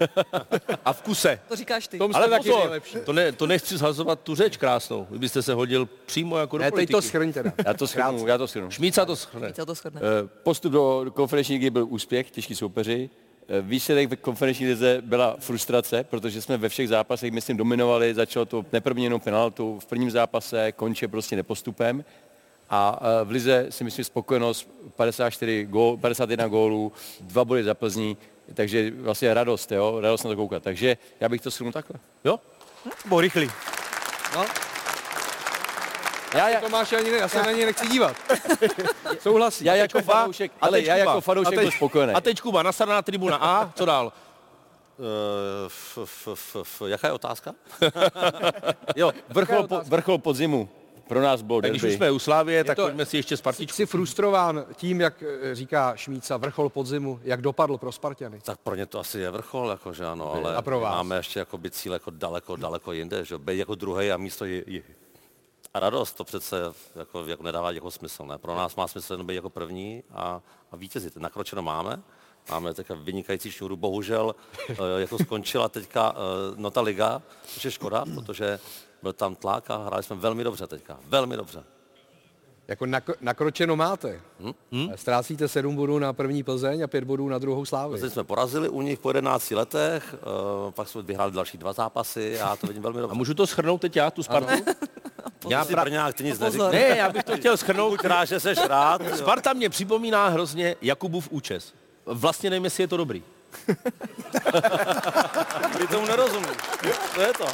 A v kuse. To říkáš ty. Tom Ale taky pozor, nejlepší. to, ne, to nechci zhazovat tu řeč krásnou. Vy byste se hodil přímo jako do Ne, teď politiky. to schrň teda. Já to schrnu, já to schrnu. Šmíca to schrne. Co to shodne. Eh, Postup do konferenční ligy byl úspěch, těžký soupeři. Eh, Výsledek konferenční lize byla frustrace, protože jsme ve všech zápasech, myslím, dominovali, začalo to neproměněnou penaltou v prvním zápase, končí prostě nepostupem. A eh, v lize si myslím spokojenost 54 gól, 51 gólů, dva body za Plzní, takže vlastně radost, jo, radost na to koukat. Takže já bych to shrnul takhle. Jo? Bylo rychlý. No. Já, já, Tomáš, ani ne, já se na něj nechci dívat. Souhlasí. já jako Kuba. fanoušek, ale já jako fanoušek A teď- byl spokojený. A teď Kuba, nasadaná tribuna A, co dál? Uh, f, f, f, f, jaká je otázka? jo, vrchol, po, vrchol podzimu. Pro nás bylo Tak když už jsme u Slávě, tak to- pojďme si ještě Spartičku. Jsi frustrován tím, jak eh, říká Šmíca, vrchol podzimu, jak dopadl pro Spartany? Tak pro ně to asi je vrchol, jakože ano, ale A pro vás? máme ještě jako by cíl jako daleko, daleko jinde, že být jako druhý a místo je, je. A radost, to přece jako, jako nedává jako smysl, ne? Pro nás má smysl jenom být jako první a, a vítězit. Nakročeno máme, máme teďka vynikající šňůru, bohužel eh, jako skončila teďka eh, no ta liga, což je škoda, protože byl tam tlak a hráli jsme velmi dobře teďka, velmi dobře. Jako nak- nakročeno máte. Hm? Ztrácíte 7 bodů na první Plzeň a 5 bodů na druhou Slávy. Teď jsme porazili u nich po 11 letech, eh, pak jsme vyhráli další dva zápasy a já to vidím velmi dobře. A můžu to schrnout teď já, tu Spartu? Já jsi Brňák, ty nic Pozor. neříkej. Ne, já bych to chtěl schrnout. Že seš rád. Sparta mě připomíná hrozně Jakubův účes. Vlastně nevím, jestli je to dobrý. Ty tomu nerozumím. To je to.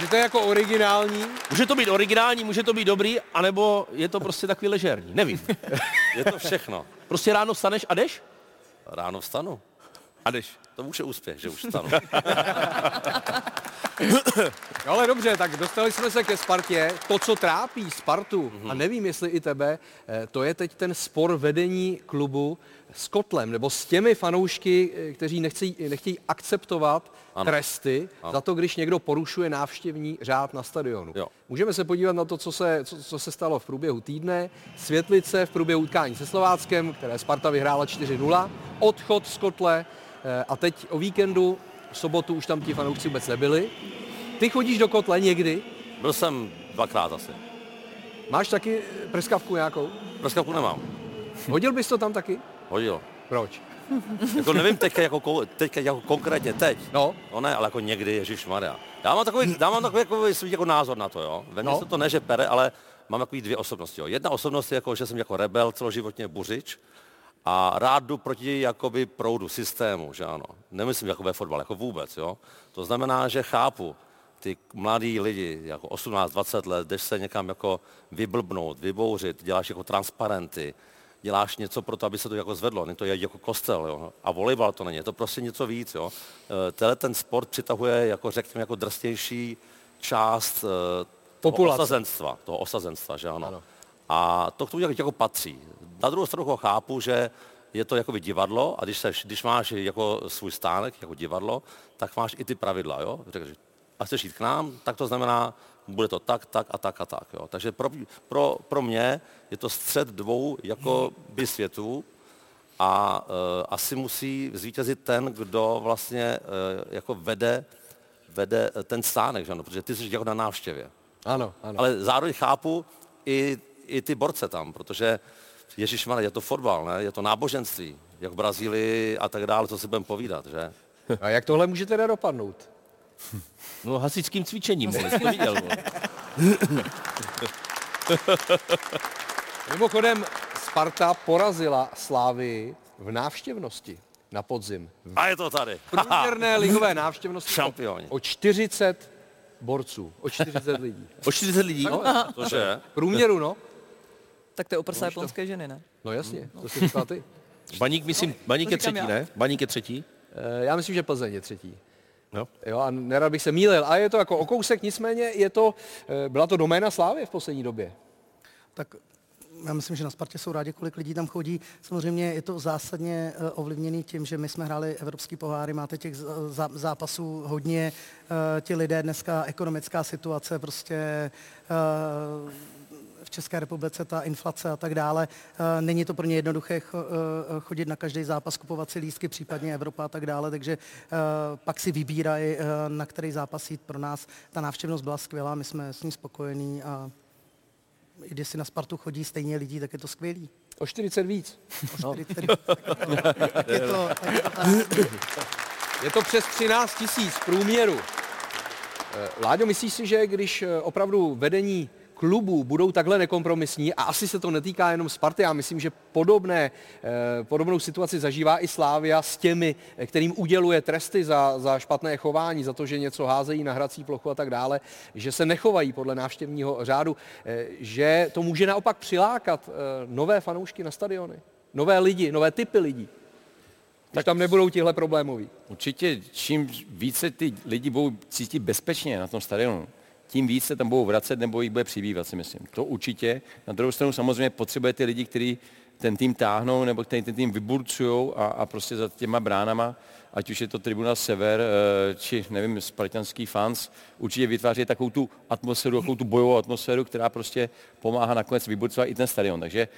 Že to je jako originální. Může to být originální, může to být dobrý, anebo je to prostě takový ležérní. Nevím. Je to všechno. Prostě ráno vstaneš a jdeš? Ráno vstanu. A jdeš. To už je úspěch, že už vstanu. No ale dobře, tak dostali jsme se ke Spartě. To, co trápí Spartu, a nevím, jestli i tebe, eh, to je teď ten spor vedení klubu s Kotlem, nebo s těmi fanoušky, eh, kteří nechcejí, nechtějí akceptovat Ano. tresty Ano. za to, když někdo porušuje návštěvní řád na stadionu. Jo. Můžeme se podívat na to, co se, co, co se stalo v průběhu týdne. Světlice v průběhu utkání se Slováckem, které Sparta vyhrála 4-0. Odchod z Kotle a teď o víkendu, v sobotu už tam ti fanoušci vůbec nebyli. Ty chodíš do Kotle někdy? Byl jsem dvakrát asi. Máš taky prskavku nějakou? Prskavku nemám. Hodil bys to tam taky? Hodil. Proč? Jako nevím teďka jako, ko- teďka jako konkrétně teď. No. No ne, ale jako někdy, Ježíš Maria. Já mám takový, já mám takový jako, svůj jako názor na to, jo. Ve mně No. se to ne, že pere, ale mám takový dvě osobnosti, jo. Jedna osobnost je jako, že jsem jako rebel, celoživotně buřič a rád jdu proti jakoby proudu, systému, že ano. Nemyslím jako ve fotbale, jako vůbec, jo. To znamená, že chápu ty mladí lidi, jako 18-20 let, jdeš se někam jako vyblbnout, vybouřit, děláš jako transparenty, děláš něco pro to, aby se to jako zvedlo. Není to je jako kostel, jo. A volejbal to není, je to prostě něco víc, jo. Eh, Tenhle ten sport přitahuje jako řekněme jako drsnější část eh, toho Populace. osazenstva, toho osazenstva, že ano. ano. A to k tomu jako, jako patří. Na druhou stranu ho chápu, že je to jako divadlo a když, seš, když máš jako svůj stánek, jako divadlo, tak máš i ty pravidla, jo. Řekneš, a chceš jít k nám, tak to znamená, bude to tak, tak a tak a tak. Jo. Takže pro, pro, pro mě je to střed dvou jako by světů a uh, asi musí zvítězit ten, kdo vlastně uh, jako vede, vede ten stánek, že ano, protože ty jsi jako na návštěvě. Ano, ano. Ale zároveň chápu i, i ty borce tam, protože Ježíš je to fotbal, ne? je to náboženství, jak v Brazílii a tak dále, co si budeme povídat, že? A jak tohle může teda dopadnout? No hasičským cvičením, vole, jsi to viděl. Mimochodem, Sparta porazila Slávii v návštěvnosti na podzim. A je to tady. Průměrné ligové návštěvnosti Šampioni. o 40 borců, o 40 lidí. O 40 lidí? No, Cože? průměru, no. Tak to je o prsa japonské ženy, ne? No jasně, to si říkal ty. Baník, myslím, Baník to je třetí, já. ne? Baník je třetí. Eh, Já myslím, že Plzeň je třetí. No. Jo, a nerad bych se mýlil. A je to jako o kousek, nicméně je to, eh, byla to doména Slávy v poslední době. Tak já myslím, že na Spartě jsou rádi, kolik lidí tam chodí. Samozřejmě je to zásadně eh, ovlivněný tím, že my jsme hráli evropský poháry, máte těch zápasů hodně, eh, ti lidé dneska, ekonomická situace, prostě eh, v České republice ta inflace a tak dále. eh, Není to pro ně jednoduché eh, chodit na každý zápas, kupovat si lístky, případně Evropa a tak dále, takže eh, pak si vybírají, na který zápas jít. Pro nás ta návštěvnost byla skvělá, my jsme s ní spokojení a i když si na Spartu chodí stejně lidí, tak je to skvělý. O 40 víc. O 40 víc. Tak je to, tak je to tak. Je to přes 13 tisíc průměru. Láďo, myslíš si, že když opravdu vedení klubů budou takhle nekompromisní, a asi se to netýká jenom Sparty, já myslím, že podobné, eh, podobnou situaci zažívá i Slávia s těmi, eh, kterým uděluje tresty za, za špatné chování, za to, že něco házejí na hrací plochu a tak dále, že se nechovají podle návštěvního řádu, eh, že to může naopak přilákat nové fanoušky na stadiony, nové lidi, nové typy lidí. Tak tam nebudou tihle problémoví. Určitě, čím více ty lidi budou cítit bezpečně na tom stadionu, tím víc se tam budou vracet nebo jich bude přibývat, si myslím. To určitě. Na druhou stranu samozřejmě potřebuje ty lidi, kteří ten tým táhnou nebo který ten tým vyburcují a, a prostě za těma bránama, ať už je to Tribuna Sever, eh, či nevím, spartanský fans, určitě vytváří takovou tu atmosféru, takovou tu bojovou atmosféru, která prostě pomáhá nakonec vyburcovat i ten stadion. Takže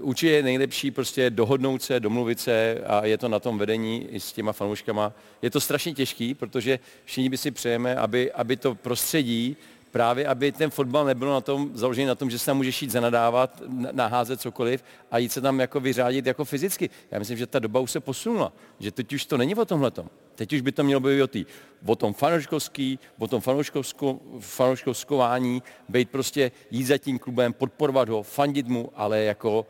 určitě je nejlepší prostě dohodnout se, domluvit se a je to na tom vedení i s těma fanouškama. Je to strašně těžký, protože všichni by si přejeme, aby, aby to prostředí právě aby ten fotbal nebyl na tom, založený na tom, že se tam můžeš jít zanadávat, naházet cokoliv a jít se tam jako vyřádit jako fyzicky. Já myslím, že ta doba už se posunula, že teď už to není o tomhletom. Teď už by to mělo být o, tý, o tom fanouškovský, o tom fanouškovsko, fanouškovskování, být prostě jít za tím klubem, podporovat ho, fandit mu, ale jako,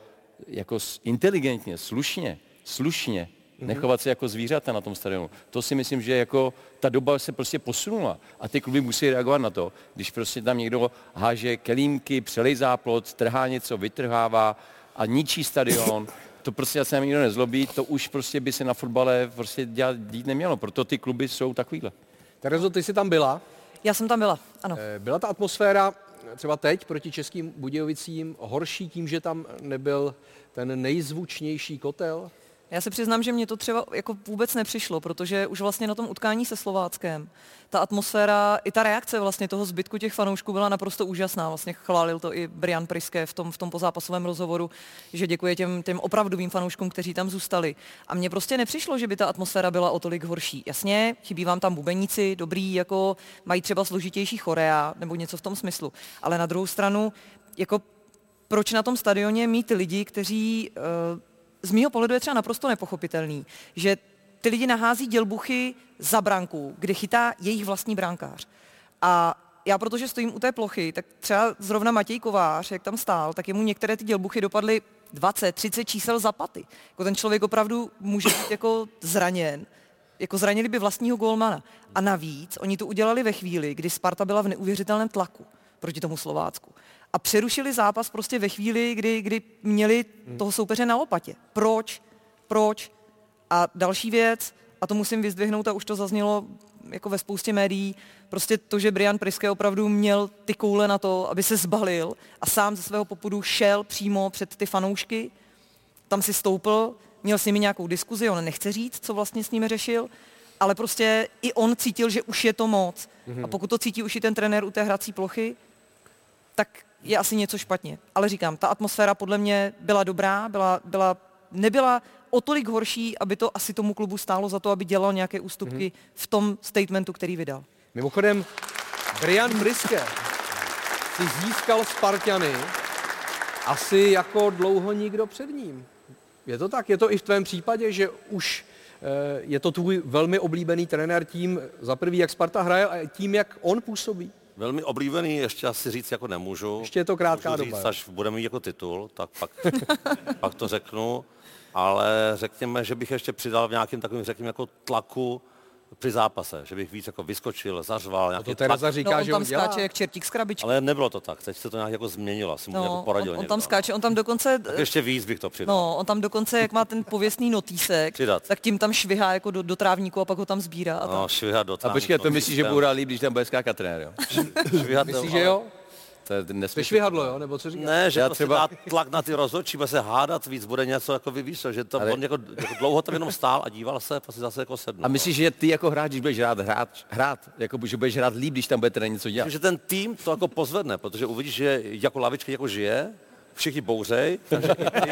jako inteligentně, slušně, slušně. Nechovat se jako zvířata na tom stadionu. To si myslím, že jako ta doba se prostě posunula a ty kluby musí reagovat na to, když prostě tam někdo háže kelímky, přelej záplot, trhá něco, vytrhává a ničí stadion, to prostě se nikdo nezlobí, to už prostě by se na fotbale prostě dělat, dít nemělo, proto ty kluby jsou takovýhle. Terezo, ty jsi tam byla? Já jsem tam byla, ano. Eh, Byla ta atmosféra třeba teď proti českým Budějovicím horší tím, že tam nebyl ten nejzvučnější kotel? Já se přiznám, že mě to třeba jako vůbec nepřišlo, protože už vlastně na tom utkání se Slováckem ta atmosféra, i ta reakce vlastně toho zbytku těch fanoušků byla naprosto úžasná. Vlastně chválil to i Brian Priske v tom, v tom pozápasovém rozhovoru, že děkuje těm, těm opravdovým fanouškům, kteří tam zůstali. A mně prostě nepřišlo, že by ta atmosféra byla o tolik horší. Jasně, chybí vám tam bubeníci, dobrý, jako mají třeba složitější chorea nebo něco v tom smyslu. Ale na druhou stranu, jako proč na tom stadioně mít lidi, kteří uh, z mýho pohledu je třeba naprosto nepochopitelný, že ty lidi nahází dělbuchy za branku, kde chytá jejich vlastní brankář. A já, protože stojím u té plochy, tak třeba zrovna Matěj Kovář, jak tam stál, tak jemu některé ty dělbuchy dopadly 20, 30 čísel za paty. Jako ten člověk opravdu může být jako zraněn. Jako zranili by vlastního golmana. A navíc oni to udělali ve chvíli, kdy Sparta byla v neuvěřitelném tlaku proti tomu Slovácku a přerušili zápas prostě ve chvíli, kdy, kdy měli toho soupeře na lopatě. Proč? Proč? A další věc, a to musím vyzdvihnout, a už to zaznělo jako ve spoustě médií, prostě to, že Brian Priske opravdu měl ty koule na to, aby se zbalil a sám ze svého popudu šel přímo před ty fanoušky, tam si stoupil, měl s nimi nějakou diskuzi, on nechce říct, co vlastně s nimi řešil, ale prostě i on cítil, že už je to moc. Mhm. A pokud to cítí už i ten trenér u té hrací plochy, tak je asi něco špatně. Ale říkám, ta atmosféra podle mě byla dobrá, byla, byla, nebyla o tolik horší, aby to asi tomu klubu stálo za to, aby dělal nějaké ústupky Mhm. v tom statementu, který vydal. Mimochodem, Brian Briske si získal Spartany asi jako dlouho nikdo před ním. Je to tak? Je to i v tvém případě, že už eh, je to tvůj velmi oblíbený trenér tím, za prvý, jak Sparta hraje a tím, jak on působí? Velmi oblíbený, ještě asi říct jako nemůžu. Ještě je to krátká Můžu doba, Říct, až budeme mít jako titul, tak pak, pak to řeknu. Ale řekněme, že bych ještě přidal v nějakém takovém, řekněme, jako tlaku při zápase, že bych víc jako vyskočil, zařval. Nějaký Tereza tlak. říká, no, on že tam on dělá. skáče jak čertík z krabičky. Ale nebylo to tak, teď se to nějak jako změnilo, asi mu jako No, poradil on, on někdo. tam skáče, on tam dokonce... Tak ještě víc bych to přidal. No, on tam dokonce, jak má ten pověstný notýsek, Přidat. tak tím tam švihá jako do, do trávníku a pak ho tam sbírá. A No, tak. švihat do A počkej, to myslíš, že bude líp, když tam bude skákat trenér, jo? Myslíš, že jo? To je nesmysl. Vyšvihadlo, jo? Nebo co říkáš? Ne, že Já prostě třeba- dá tlak na ty rozhodčí, bude se hádat víc, bude něco jako vyvíš, že to Ale- on jako, jako, dlouho tam jenom stál a díval se, si zase jako sednul. A myslíš, že ty jako hráč, když budeš hrát, hrát, hrát jako, že budeš hrát líp, když tam bude trenér něco dělat? Myslím, že ten tým to jako pozvedne, protože uvidíš, že jako lavička jako žije, všichni bouřej, takže i ty,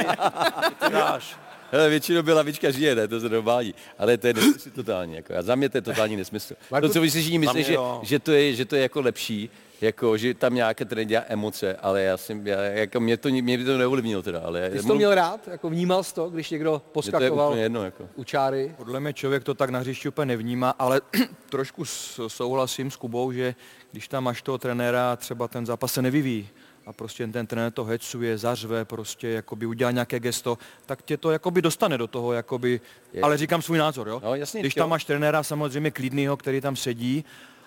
i ty dáš. Hele, většinou by lavička žije, ne, to se normální, ale to je nesmysl totální, jako, a za mě to je totální nesmysl. Marku, to, co myslíš, mě že, že, to je, že to je jako lepší, jako, že tam nějaké trenér dělá emoce, ale já jsem, já, jako mě, to, mě by to neovlivnilo teda, ale Ty jsi to měl rád? Jako vnímal jsi to, když někdo Mně to je poskakoval jedno, jako. u čáry? Podle mě člověk to tak na hřišti úplně nevnímá, ale trošku s- souhlasím s Kubou, že když tam máš toho trenéra, třeba ten zápas se nevyvíjí a prostě ten trenér to hecuje, zařve, prostě jakoby udělá nějaké gesto, tak tě to jakoby dostane do toho, jakoby, Je. ale říkám svůj názor, jo? No, jasně, když jo. tam máš trenéra samozřejmě klidnýho, který tam sedí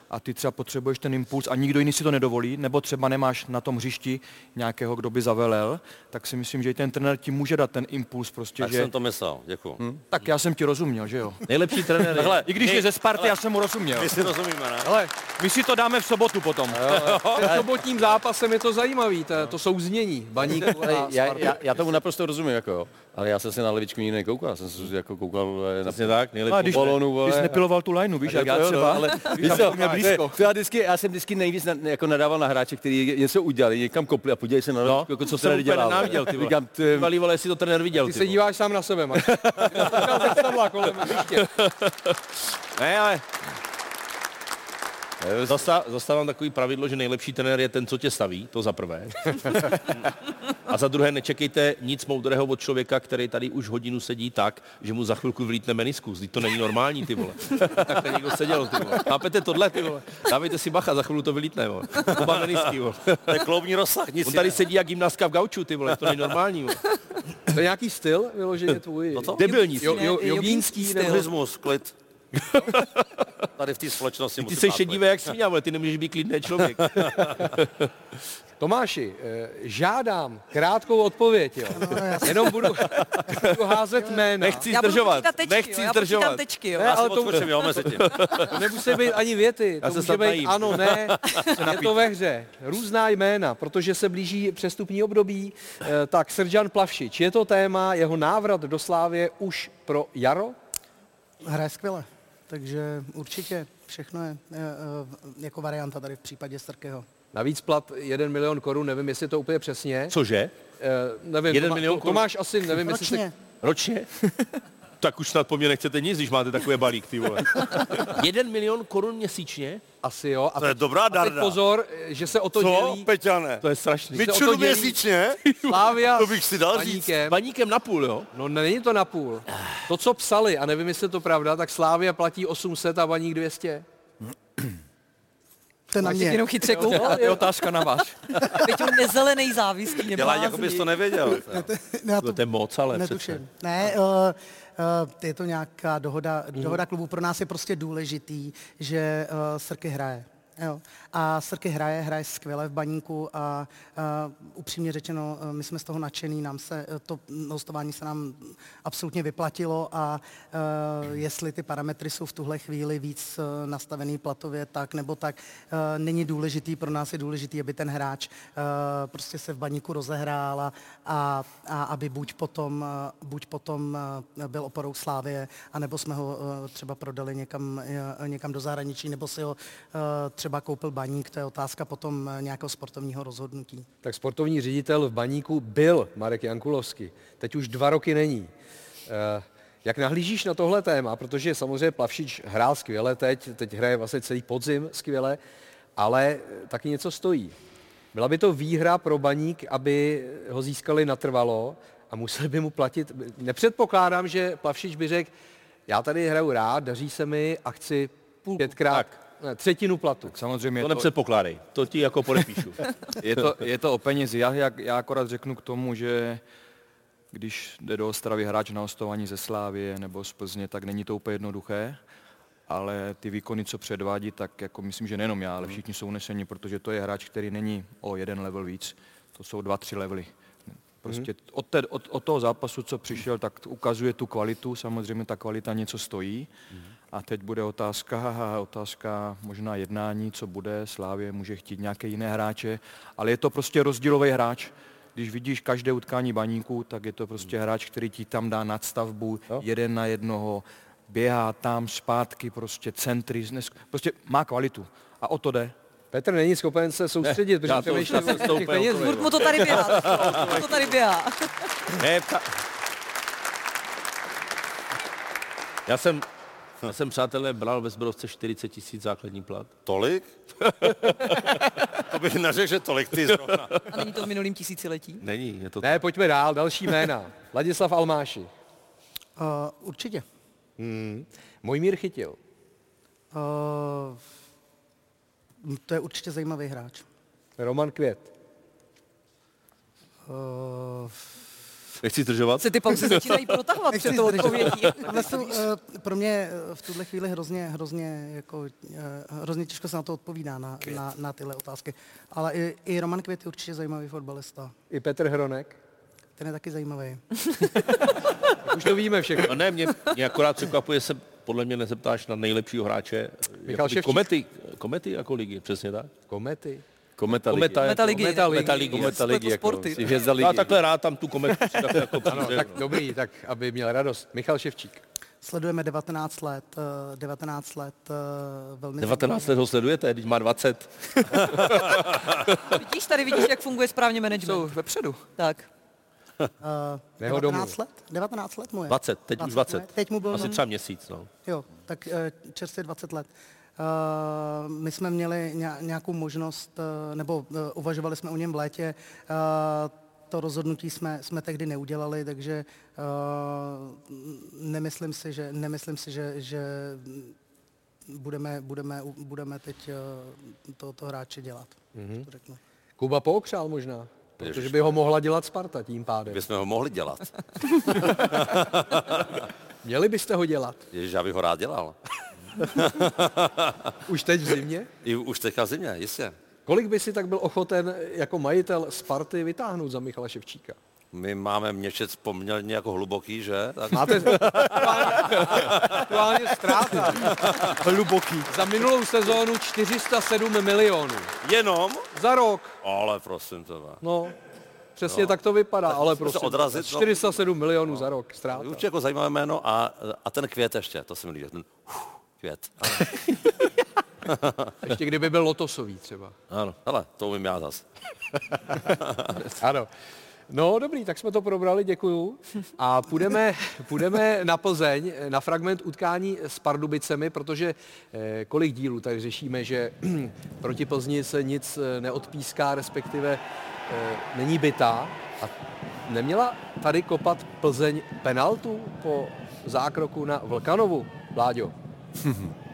a ty třeba potřebuješ ten impuls a nikdo jiný si to nedovolí, nebo třeba nemáš na tom hřišti nějakého, kdo by zavelel, tak si myslím, že i ten trenér ti může dát ten impuls prostě, Tak že... jsem to myslel, děkuji. Hm? Tak já jsem ti rozuměl, že jo? Nejlepší trenér. Takhle, I když my- je ze Sparty, hele, já jsem mu rozuměl. my si rozumíme, ne? Ale my si to dáme v sobotu potom. Před sobotním zápasem je to zajímavý, to, to souznění baníku já, Sparty. já, já, tomu naprosto rozumím, jako jo. Ale já jsem se na levičku nikdy nekoukal, já jsem se jako koukal eh, na Přesně tak, nejlepší No a když, balonu, vole. když jsi nepiloval tu lineu, víš, jak já třeba, ale víš, víš tam co, to měl je- blízko. to já, vždycky, já jsem vždycky nejvíc na, jako nadával na hráče, který něco udělali, někam kopli a podívej se na no, jako co jsem trenér úplně dělal. nenáviděl, ty vole. Říkám, ty, Bývalý vole, jestli to trenér viděl. Ty ty se díváš sám na sebe, hřiště. Ne, ale... Zasta, zastávám takový pravidlo, že nejlepší trenér je ten, co tě staví, to za prvé. A za druhé, nečekejte nic moudrého od člověka, který tady už hodinu sedí tak, že mu za chvilku vlítne meniskus. Vždyť to není normální, ty vole. Tak to někdo seděl, ty vole. Chápete tohle, ty vole? Dávejte si bacha, za chvíli to vylítne, vole. Oba menisky, vole. To je kloubní rozsah, nic On tady sedí jak gymnastka v gauču, ty vole, to není normální, vole. To je nějaký styl vyloženě tvůj? No to? Debilní Jo, jo, Ne, jogínský. Turismus, klid. Tady v té společnosti Ty jsi dát šedivé jak svině, vole, ty nemůžeš být klidný člověk. Tomáši, eh, žádám krátkou odpověď, jo. Jenom budu, budu házet jména. Nechci Já budu zdržovat, tečky, nechci jo, já zdržovat. tečky, jo. Ne, Já ale se to, odskočím, jo, mezi tím. to nemusí být ani věty, Já to se může být najím. ano, ne, je to ve hře. Různá jména, protože se blíží přestupní období. Eh, Tak Srdžan Plavšič, je to téma, jeho návrat do Slávě už pro jaro? Hraje skvěle, takže určitě všechno je eh, eh, jako varianta tady v případě Strkeho. Navíc plat 1 milion korun, nevím, jestli to úplně přesně. Cože? Eh, nevím, Jeden Toma- milion to- korun? Tomáš asi, nevím, jestli. Ročně. Ročně? tak už snad po mně nechcete nic, když máte takový balík, ty vole. Jeden milion korun měsíčně? Asi jo. A To je teď, dobrá a teď darda. pozor, že se o to Co, dělí Peťane? To je strašný. to dělí- měsíčně? Slávia To bych si dal s říct. Baníkem. Baníkem na půl, jo? No není to na půl. To, co psali, a nevím, jestli je to pravda, tak Slávia platí 800 a Baník 200. To je na Tak mě. jenom chytře koukal, To je jo. otázka na vás. Teď on nezelený závislý, Dělá, jako bys to nevěděl. Ne, já To je moc, ale přece. Netuším. Ne, uh, je to nějaká dohoda, dohoda klubu. Pro nás je prostě důležitý, že uh, Srky hraje. Jo. A Srky hraje, hraje skvěle v baníku a uh, upřímně řečeno, uh, my jsme z toho nadšený, nám se uh, to hostování se nám absolutně vyplatilo a uh, jestli ty parametry jsou v tuhle chvíli víc nastavený platově tak nebo tak, uh, není důležitý, pro nás je důležitý, aby ten hráč uh, prostě se v baníku rozehrál a, a, a aby buď potom, buď potom byl oporou Slávie, anebo jsme ho třeba prodali někam, někam do zahraničí, nebo si ho uh, třeba koupil baník, to je otázka potom uh, nějakého sportovního rozhodnutí. Tak sportovní ředitel v Baníku byl Marek Jankulovský. Teď už dva roky není. Eh, Jak nahlížíš na tohle téma, protože samozřejmě Plavšič hrál skvěle teď, teď hraje vlastně celý podzim skvěle, ale taky něco stojí. Byla by to výhra pro Baník, aby ho získali natrvalo a museli by mu platit. Nepředpokládám, že Plavšič by řekl, já tady hraju rád, daří se mi a chci půl, pětkrát, ne, třetinu platu. Samozřejmě To to, nepředpokládej, to ti jako podepíšu. je to, je to o penězi. Já, já, já akorát řeknu k tomu, že když jde do Ostravy hráč na hostování ze Slávie nebo z Plzně, tak není to úplně jednoduché, ale ty výkony, co předvádí, tak jako myslím, že nejenom já, ale všichni jsou uneseni, protože to je hráč, který není o jeden level víc, to jsou dva, tři levely. Prostě od, té, od, od toho zápasu, co přišel, tak ukazuje tu kvalitu, samozřejmě ta kvalita něco stojí. A teď bude otázka, haha, otázka možná jednání, co bude, Slávě může chtít nějaké jiné hráče, ale je to prostě rozdílový hráč. Když vidíš každé utkání baníku, tak je to prostě hráč, který ti tam dá nadstavbu, jeden na jednoho, běhá tam zpátky, prostě centry, dnes, prostě má kvalitu. A o to jde. Petr není schopen se soustředit, protože já to přemýšlí o těch okolo. Furt mu to tady běhá. Mu to tady běhá. Ne, ta... Já jsem, já jsem, přátelé, bral ve Zbrovce 40 tisíc základní plat. Tolik? to bych neřekl, že tolik ty zrovna. A není to v minulým tisíciletí? Není, je to Ne, pojďme dál, další jména. Ladislav Almáši. Uh, určitě. Hmm. Mojmír chytil. Uh, to je určitě zajímavý hráč. Roman Květ. Uh, Nechci zdržovat. Se ty pauzy začínají protahovat Nechci před tou zdržovat. odpovědí. Tohle jsou eh, pro mě eh, v tuhle chvíli hrozně, hrozně, jako, eh, hrozně těžko se na to odpovídá, na, na, na tyhle otázky. Ale i, i Roman Květ je určitě zajímavý fotbalista. I Petr Hronek. Ten je taky zajímavý. Už to víme všechno. A ne, mě, mě akorát překvapuje, se podle mě nezeptáš na nejlepšího hráče. Michal komety, komety jako ligy, přesně tak. Komety. Kometa ligy. Kometa, Meta ligy. Kometa ligy. Meta ligy. Kometa ligy, jako, sporty. jsi hvězda ligy. Já takhle rád tam tu kometu si tak jako Ano, přijde. tak dobrý, tak aby měl radost. Michal Ševčík. Sledujeme 19 let, eh, 19 let eh, velmi 19 let ho sledujete, když má 20. Vidíš, tady vidíš, jak funguje správně management. Jsou vepředu. Tak. Uh, domů. 19 let? 19 let mu je. 20, teď už 20. ne? Teď mu byl Asi třeba měsíc. No. Jo, tak eh, čerstvě 20 let. Uh, my jsme měli ně- nějakou možnost, uh, nebo uh, uvažovali jsme o něm v létě. To rozhodnutí jsme, jsme tehdy neudělali, takže nemyslím si, že, nemyslím si, že, že budeme, budeme, budeme teď tohoto hráče dělat. Mhm. To řeknu. Kuba pookřál možná. Protože by ho mohla dělat Sparta tím pádem. My jsme ho mohli dělat. Měli byste ho dělat. Ježiš, já bych ho rád dělal. Už teď v zimě? I už teďka v zimě, jistě. Kolik by si tak byl ochoten jako majitel Sparty vytáhnout za Michala Ševčíka? My máme měšec poměrně jako hluboký, že? Tak... Máte aktuálně ztráta. Hluboký. Za minulou sezónu 407 milionů. Jenom? Za rok. Ale prosím tebe. No, přesně No. tak to vypadá, Tak ale prosím. odrazit, no. 407 milionů za rok ztráta. Určitě jako zajímavé jméno a, a ten květ ještě, to se mi líbí. Ten uf, květ. Ještě kdyby byl lotosový třeba. Ano, hele, to umím já zas. Ano. No dobrý, tak jsme to probrali, děkuju. A půjdeme, půjdeme na Plzeň, na fragment utkání s Pardubicemi, protože eh, kolik dílů tak řešíme, že proti Plzni se nic eh, neodpíská, respektive eh, není bytá. A neměla tady kopat Plzeň penaltu po zákroku na Vlkanovu, Vláďo?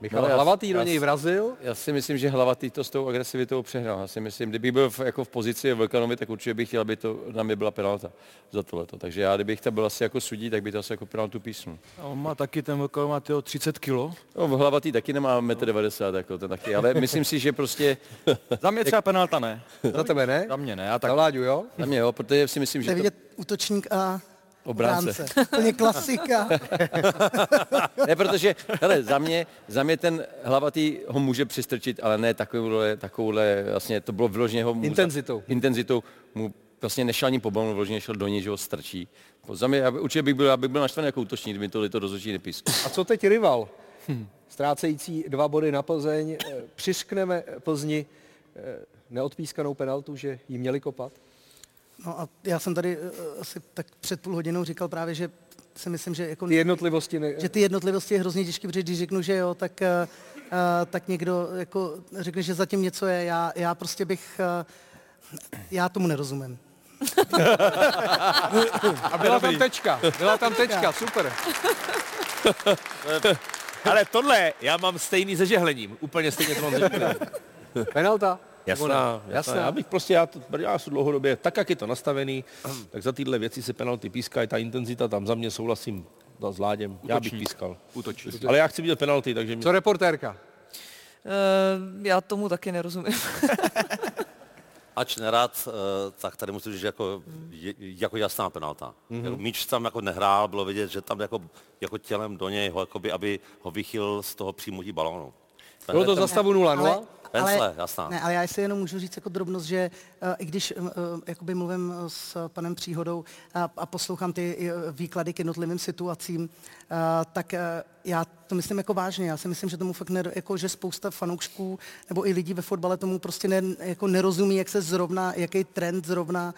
Michal No, já- Hlavatý do já něj s- vrazil. Já si myslím, že Hlavatý to s tou agresivitou přehnal. Já si myslím, kdybych byl v, jako v pozici Vlkanovi, tak určitě bych chtěl, aby to na mě byla penalta za tohleto. Takže já, kdybych tam byl asi jako sudí, tak by to asi jako penaltu písnul. A on má taky ten velký, má tyho 30 kilo. No, Hlavatý taky nemá 1,90 m, jako ten taky, ale myslím si, že prostě... Za mě třeba penalta ne. Za tebe ne? Za mě ne. Já tak... Za Vláďu, jo? Za mě jo, protože si myslím, To že je to... vidět útočník a Obránce. Úplně klasika. ne, protože, hele, za mě, za mě ten hlavatý ho může přistrčit, ale ne takovouhle, takovouhle vlastně to bylo vložně ho... mu- Intenzitou. Intenzitou mu vlastně nešel ani po balonu, vložně šel do něj, že ho strčí. Za mě, já by- určitě bych byl, já bych byl naštvaný jako útočník, kdyby to, to rozhodčí nepískl. A co teď rival? Ztrácející dva body na Plzeň. Eh, Přiskneme Plzni eh, neodpískanou penaltu, že jí měli kopat? No a já jsem tady eh, asi tak před půl hodinou říkal právě, že si myslím, že jako... Ty jednotlivosti ne... Že ty jednotlivosti je hrozně těžké, protože když řeknu, že jo, tak, eh, eh, tak někdo jako řekne, že zatím něco je. Já, já prostě bych... Já tomu nerozumím. A byla tam tečka, byla tam tečka, super. Ale tohle já mám stejný se žehlením. Úplně stejně to mám. Penalta? Jasná, Ona, jasná. jasná. Já bych prostě, já, to, já jsem dlouhodobě, tak jak je to nastavený, tak za tyhle věci se penalty pískají, ta intenzita tam za mě souhlasím s Láděm, já bych Útočník. pískal. Útočník. Ale já chci vidět penalty, takže mě... Co reportérka? Eh, já tomu taky nerozumím. Ač nerad, eh, tak tady musím říct, že jako, je, jako jasná penalta. Mhm. Mm-hmm. Míč tam jako nehrál, bylo vidět, že tam jako, jako tělem do něj, ho, jakoby, aby ho vychyl z toho přímutí balónu. Bylo to za stavu 0-0? Ale- Vensle, jasná. Ne, ale já si jenom můžu říct jako drobnost, že uh, i když uh, jakoby mluvím s panem Příhodou a, a poslouchám ty výklady k jednotlivým situacím, uh, tak uh, já to myslím jako vážně. Já si myslím, že tomu fakt ner, jako, že spousta fanoušků nebo i lidí ve fotbale tomu prostě ne, jako nerozumí, jak se zrovna, jaký trend zrovna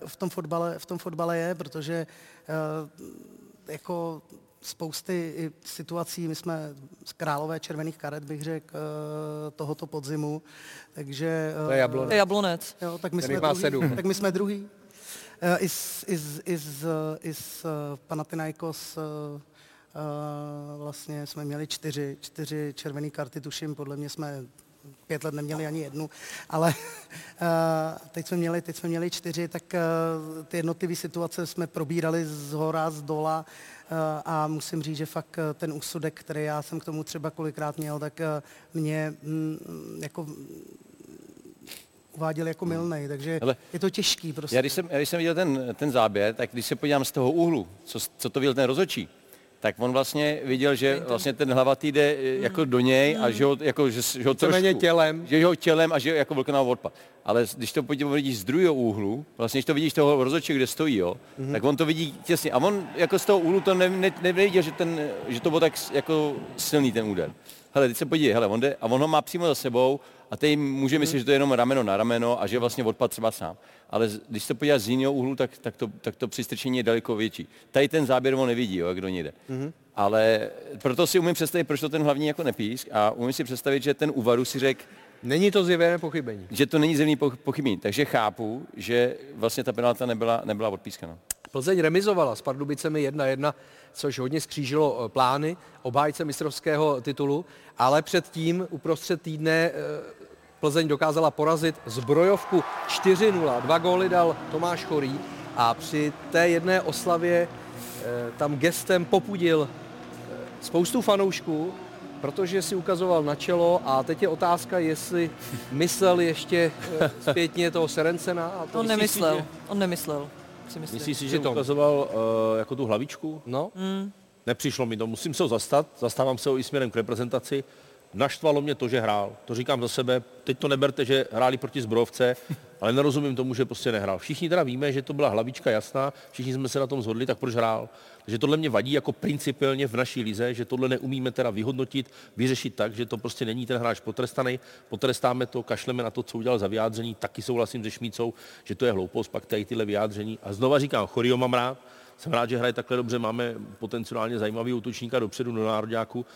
uh, v tom fotbale, v tom fotbale je, protože uh, jako spousty i situací, my jsme z králové červených karet, bych řekl, eh, tohoto podzimu, takže... To je Jablonec. To je Jablonec. Jo, tak my Ten jsme druhý. sedm. Tak my jsme druhý. Eh, I z, i z, i z, i z eh, Panathinaikos eh, eh, vlastně jsme měli čtyři, čtyři červené karty, tuším, podle mě jsme pět let neměli ani jednu, ale eh, teď jsme měli, teď jsme měli čtyři, tak eh, ty jednotlivé situace jsme probírali z hora, z dola eh, a musím říct, že fakt ten úsudek, který já jsem k tomu třeba kolikrát měl, tak mě mm, jako uváděl jako milnej, takže Hele, je to těžký prostě. Já když jsem, já když jsem viděl ten, ten záběr, tak když se podívám z toho úhlu, co, co to viděl ten rozočí, tak on vlastně viděl, že vlastně ten hlavatý jde eh, jako do něj a že ho, jako, že, že ho trošku, tělem. že ho tělem a že ho jako vlknal odpad. Ale když to vidíš z druhého úhlu, vlastně když to vidíš toho rozoče, kde stojí, jo, Mhm. tak on to vidí těsně. A on jako z toho úhlu to ne, ne, neviděl, že, ten, že to bylo tak jako silný ten úder. Hele, teď se podívej, hele, on jde, a on ho má přímo za sebou a teď může myslet, že to je jenom rameno na rameno a že vlastně odpad třeba sám. Ale když se podíváš z jiného úhlu, tak, tak, to, tak to přistrčení je daleko větší. Tady ten záběr on nevidí, jo, jak do něj jde. Mhm. Ale proto si umím představit, proč to ten hlavní jako nepísk a umím si představit, že ten Uvaru si řekl, Není to zjevné pochybení. že to není zjevný poch- pochybení. Takže chápu, že vlastně ta penalta nebyla, nebyla odpískaná. Plzeň remizovala s Pardubicemi 1-1, což hodně skřížilo eh, plány obhájce mistrovského titulu, ale předtím uprostřed týdne eh, Plzeň dokázala porazit zbrojovku 4-0. Dva góly dal Tomáš Chorý a při té jedné oslavě eh, tam gestem popudil spoustu fanoušků, protože si ukazoval na čelo a teď je otázka, jestli myslel ještě zpětně toho Serencena. A to On nemyslel, on nemyslel. Si myslím. Myslíš si, že Přitom. ukazoval uh, jako tu hlavičku? No. Mm. Nepřišlo mi to, musím se ho zastat, zastávám se ho i směrem k reprezentaci. Naštvalo mě to, že hrál. To říkám za sebe. Teď to neberte, že hráli proti zbrojovce, ale nerozumím tomu, že prostě nehrál. Všichni teda víme, že to byla hlavička jasná, všichni jsme se na tom zhodli, tak proč hrál? Takže tohle mě vadí jako principiálně v naší lize, že tohle neumíme teda vyhodnotit, vyřešit tak, že to prostě není ten hráč potrestaný, potrestáme to, kašleme na to, co udělal za vyjádření, taky souhlasím se Šmícou, že to je hloupost, pak tady tyhle vyjádření. A znova říkám, Chorio mám rád, jsem rád, že hraje takhle dobře, máme potenciálně zajímavý útočníka dopředu do národňáku,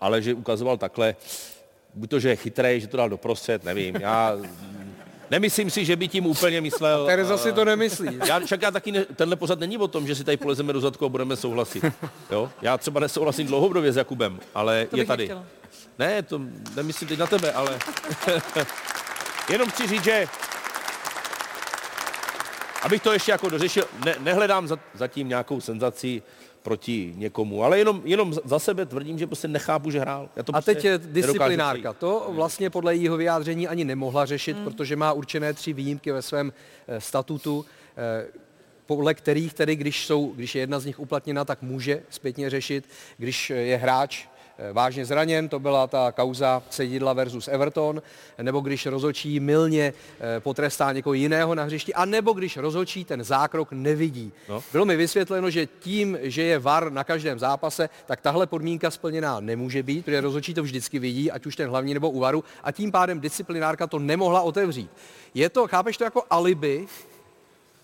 ale že ukazoval takhle, buď to, že je chytrý, že to dal doprostřed, nevím. Já nemyslím si, že by tím úplně myslel. Tereza si eh, to nemyslí. Já, však já taky ne, tenhle pořad není o tom, že si tady polezeme do zadku a budeme souhlasit. Jo? Já třeba nesouhlasím dlouhodobě s Jakubem, ale To je tady. nechtěla. Ne, to nemyslím teď na tebe, ale jenom chci říct, že abych to ještě jako dořešil, ne, nehledám za, zatím nějakou senzaci proti někomu, ale jenom, jenom za- sebe tvrdím, že prostě nechápu, že hrál. Já to A prostě teď je disciplinárka. To vlastně podle jeho vyjádření ani nemohla řešit, protože má určené tři výjimky ve svém eh, statutu, eh, podle kterých tedy, když, jsou, když je jedna z nich uplatněna, tak může zpětně řešit. Když je hráč vážně zraněn, to byla ta kauza Cedidla versus Everton, nebo když rozhočí milně eh, potrestá někoho jiného na hřišti, a nebo když rozhočí ten zákrok nevidí. No. Bylo mi vysvětleno, že tím, že je VAR na každém zápase, tak tahle podmínka splněná nemůže být, protože rozhodčí to vždycky vidí, ať už ten hlavní nebo u VARu, a tím pádem disciplinárka to nemohla otevřít. Je to, chápeš to jako alibi,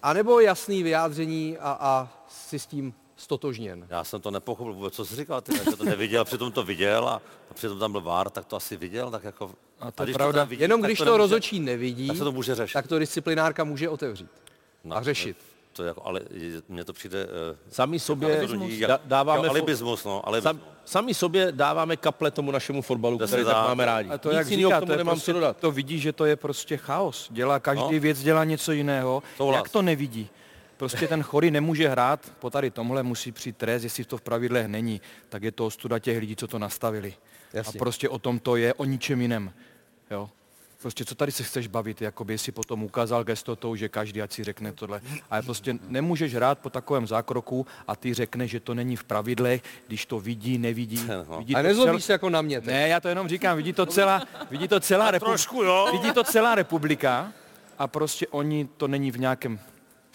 anebo jasný vyjádření a, a si s tím stotožněn? Já jsem to nepochopil vůbec, co jsi říkal, ty, že to neviděl, přitom to viděl a, a přitom tam byl VAR, tak to asi viděl, tak jako... A to je když pravda. teda vidí, Jenom když to, nemůže- rozhodčí nevidí, tak se to může řešit. tak to disciplinárka může otevřít No, a řešit. To je jako, ale mně to přijde... Uh, Sami sobě alibismus. da- dáváme... Alibismus, no, alibismus. Sam, sami sobě dáváme kaple tomu našemu fotbalu, Přesně který tak máme rádi. A to, Nic jak jinýho říká, k tomu to, je nemám prostě, co dodat. to vidí, že to je prostě chaos. Dělá každý No. no. věc, dělá něco jiného. Souhlas. Jak to nevidí? Prostě ten chorý nemůže hrát, po tady tomhle musí přijít trest, jestli to v pravidlech není, tak je to ostuda těch lidí, co to nastavili. Jasně. A prostě o tom to je, o ničem jiném. Jo? Prostě co tady se chceš bavit, jakoby si potom ukázal gestotou, že každý ať si řekne tohle. Ale prostě nemůžeš hrát po takovém zákroku a ty řekneš, že to není v pravidlech, když to vidí, nevidí. vidí A nezlobíš cel- se jako na mě. teď. Ne, já to jenom říkám, vidí to celá, vidí to celá, repu- trošku, jo. vidí to celá republika a prostě oni to není v nějakém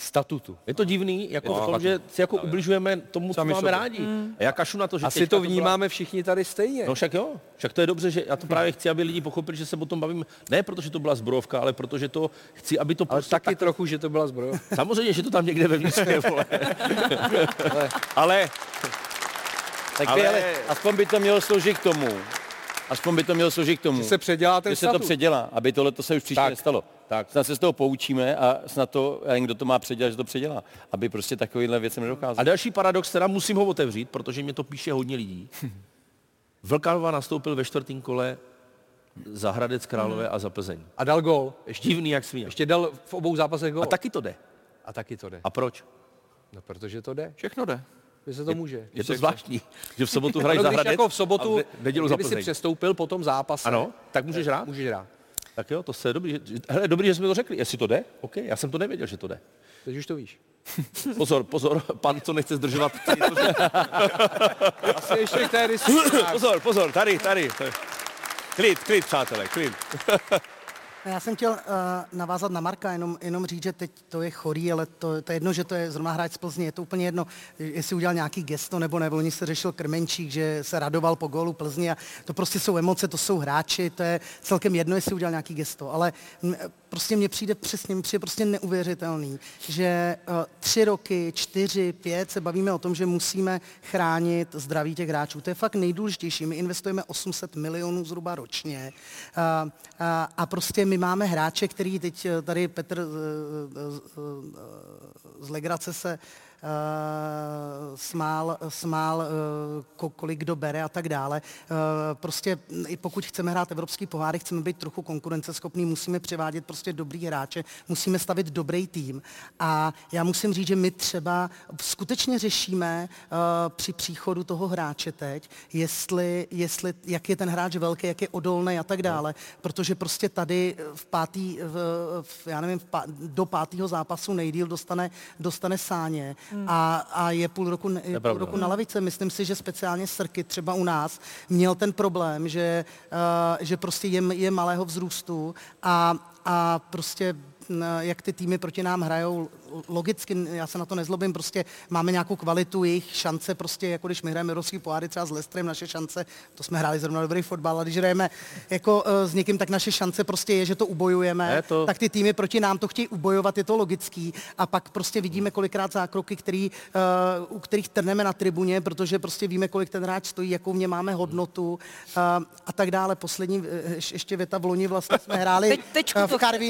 statutu. Je to divný, jako to v tom, že si jako ubližujeme tomu, co máme sobě. rádi. A já kašu na to, že Asi to byla- vnímáme všichni tady stejně. No však jo, však to je dobře, že já to právě chci, aby lidi pochopili, že se o tom bavím, ne protože to byla zbrojovka, ale protože to chci, aby to Ale prostě taky tak... trochu, že to byla zbroj. Samozřejmě, že to tam někde vevnitř je, vole. ale Tak Ale- ale... ale aspoň by to mělo sloužit k tomu. Aspoň by to mělo sloužit k tomu. Že se předělá ten že se to předělá, aby tohle to se už příště Tak, nestalo. Tak. Snad se z toho poučíme a snad to, a kdo to má předělat, že to předělá. Aby prostě takovýhle věcem A nedokázal. další paradox, teda musím ho otevřít, protože mě to píše hodně lidí. Vlkanova nastoupil ve čtvrtém kole Za Hradec Králové a za Plzeň. A dal gol. Ještě, Divný jak svíňa. ještě dal v obou zápasech gol. A taky to jde. A taky to jde. A proč? No, protože to jde. Všechno jde. Že se to může. Je to zvláštní, že v sobotu hrají Ano, za Hradec jako v sobotu, a v nedělu za kdyby si Plzeň. přestoupil po tom zápase. Ano, tak můžeš hrát? Můžeš hrát. Tak jo, to se dobrý. Hele, dobrý, že jsme to řekli. Jestli to jde? OK, já jsem to nevěděl, že to jde. Teď už to víš. Pozor, pozor, pan, co nechce zdržovat. to. Asi ještě k té diskusi. pozor, pozor, tady, tady. Klid, klid, přátelé, klid. Já jsem chtěl uh, navázat na Marka, jenom, jenom říct, že teď to je chorý, ale to, to je jedno, že to je zrovna hráč z Plzně, je to úplně jedno, jestli udělal nějaký gesto nebo ne. Loni se řešil Krmenčík, že se radoval po gólu Plzně a to prostě jsou emoce, to jsou hráči, to je celkem jedno, jestli udělal nějaký gesto, ale prostě mně přijde přesně, mně přijde prostě neuvěřitelný, že uh, tři roky, čtyři, pět se bavíme o tom, že musíme chránit zdraví těch hráčů. To je fakt nejdůležitější. My investujeme 800 milionů zhruba ročně uh, uh, a prostě my máme hráče, který teď eh, tady Petr z, z, Legrace se smál, smál uh, ko, kolik kdo bere a tak dále. Uh, prostě i pokud chceme hrát evropský poháry, chceme být trochu konkurenceschopný, musíme přivádět prostě dobrý hráče, musíme stavit dobrý tým. A já musím říct, že my třeba skutečně řešíme při příchodu toho hráče teď, jestli, jestli, jak je ten hráč velký, jak je odolný a tak dále, protože prostě tady v pátý, v, v, já nevím, v pá, do pátého zápasu nejdíl dostane, dostane sáně a, a je půl roku, je půl roku no. na lavice. Myslím si, že speciálně Srky třeba u nás měl ten problém, že, uh, že prostě je, je malého vzrůstu a, a prostě jak ty týmy proti nám hrajou, logicky, já se na to nezlobím, prostě máme nějakou kvalitu, jejich šance, prostě jako když my hrajeme evropský poháry třeba s Lestrem, naše šance, to jsme hráli zrovna dobrý fotbal, ale když hrajeme jako uh, s někým, tak naše šance prostě je, že to ubojujeme, Je to- tak ty týmy proti nám to chtějí ubojovat, je to logický. A pak prostě vidíme kolikrát zákroky, který, uh, u kterých trneme na tribuně, protože prostě víme, kolik ten hráč stojí, jakou v něm máme hodnotu uh, a tak dále. Poslední eh, ješ- ještě věta v loni vlastně jsme hráli Teď- eh, v Karviní,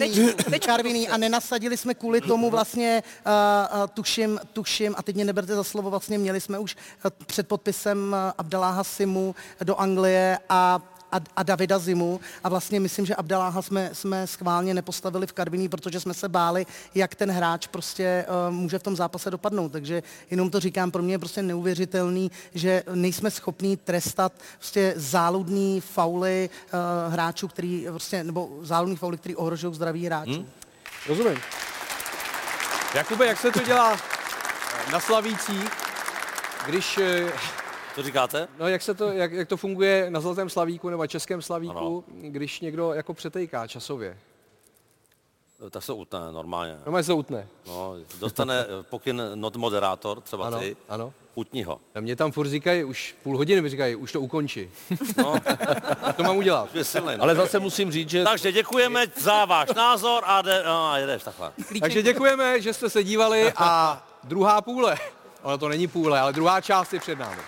tečku, Karviní a nenasadili jsme kvůli tomu vlastně, uh, tuším, tuším, a teď mě neberte za slovo, vlastně měli jsme už eh, před podpisem Abdaláha Simu do Anglie a a, a Davida Zimu a vlastně myslím, že Abdaláha jsme, jsme schválně nepostavili v Karviní, protože jsme se báli, jak ten hráč prostě uh, může v tom zápase dopadnout. Takže jenom to říkám, pro mě je prostě neuvěřitelný, že nejsme schopní trestat prostě záludný fauly uh, hráčů, který prostě, nebo záludný fauly, který ohrožují zdraví hráčů. Hmm? Rozumím. Jakube, jak se to dělá na Slavících, když... eh, Co říkáte? No, jak, se to, jak, jak to funguje na Zlatém Slavíku nebo Českém Slavíku, ano. když někdo jako přetejká časově? Tak se utne normálně. No, se utne. No, dostane eh, pokyn not moderátor, třeba Ano, ty, ano. Utni ho. A mě tam furt říkají, už půl hodiny mi říkají, už to ukončí. No. to mám udělat. Je silnej, no. Ale zase musím říct, že... Takže děkujeme za váš názor a, de, no, a jedeš takhle. Takže děkujeme, že jste se dívali a druhá půle, ono to není půle, ale druhá část je před námi.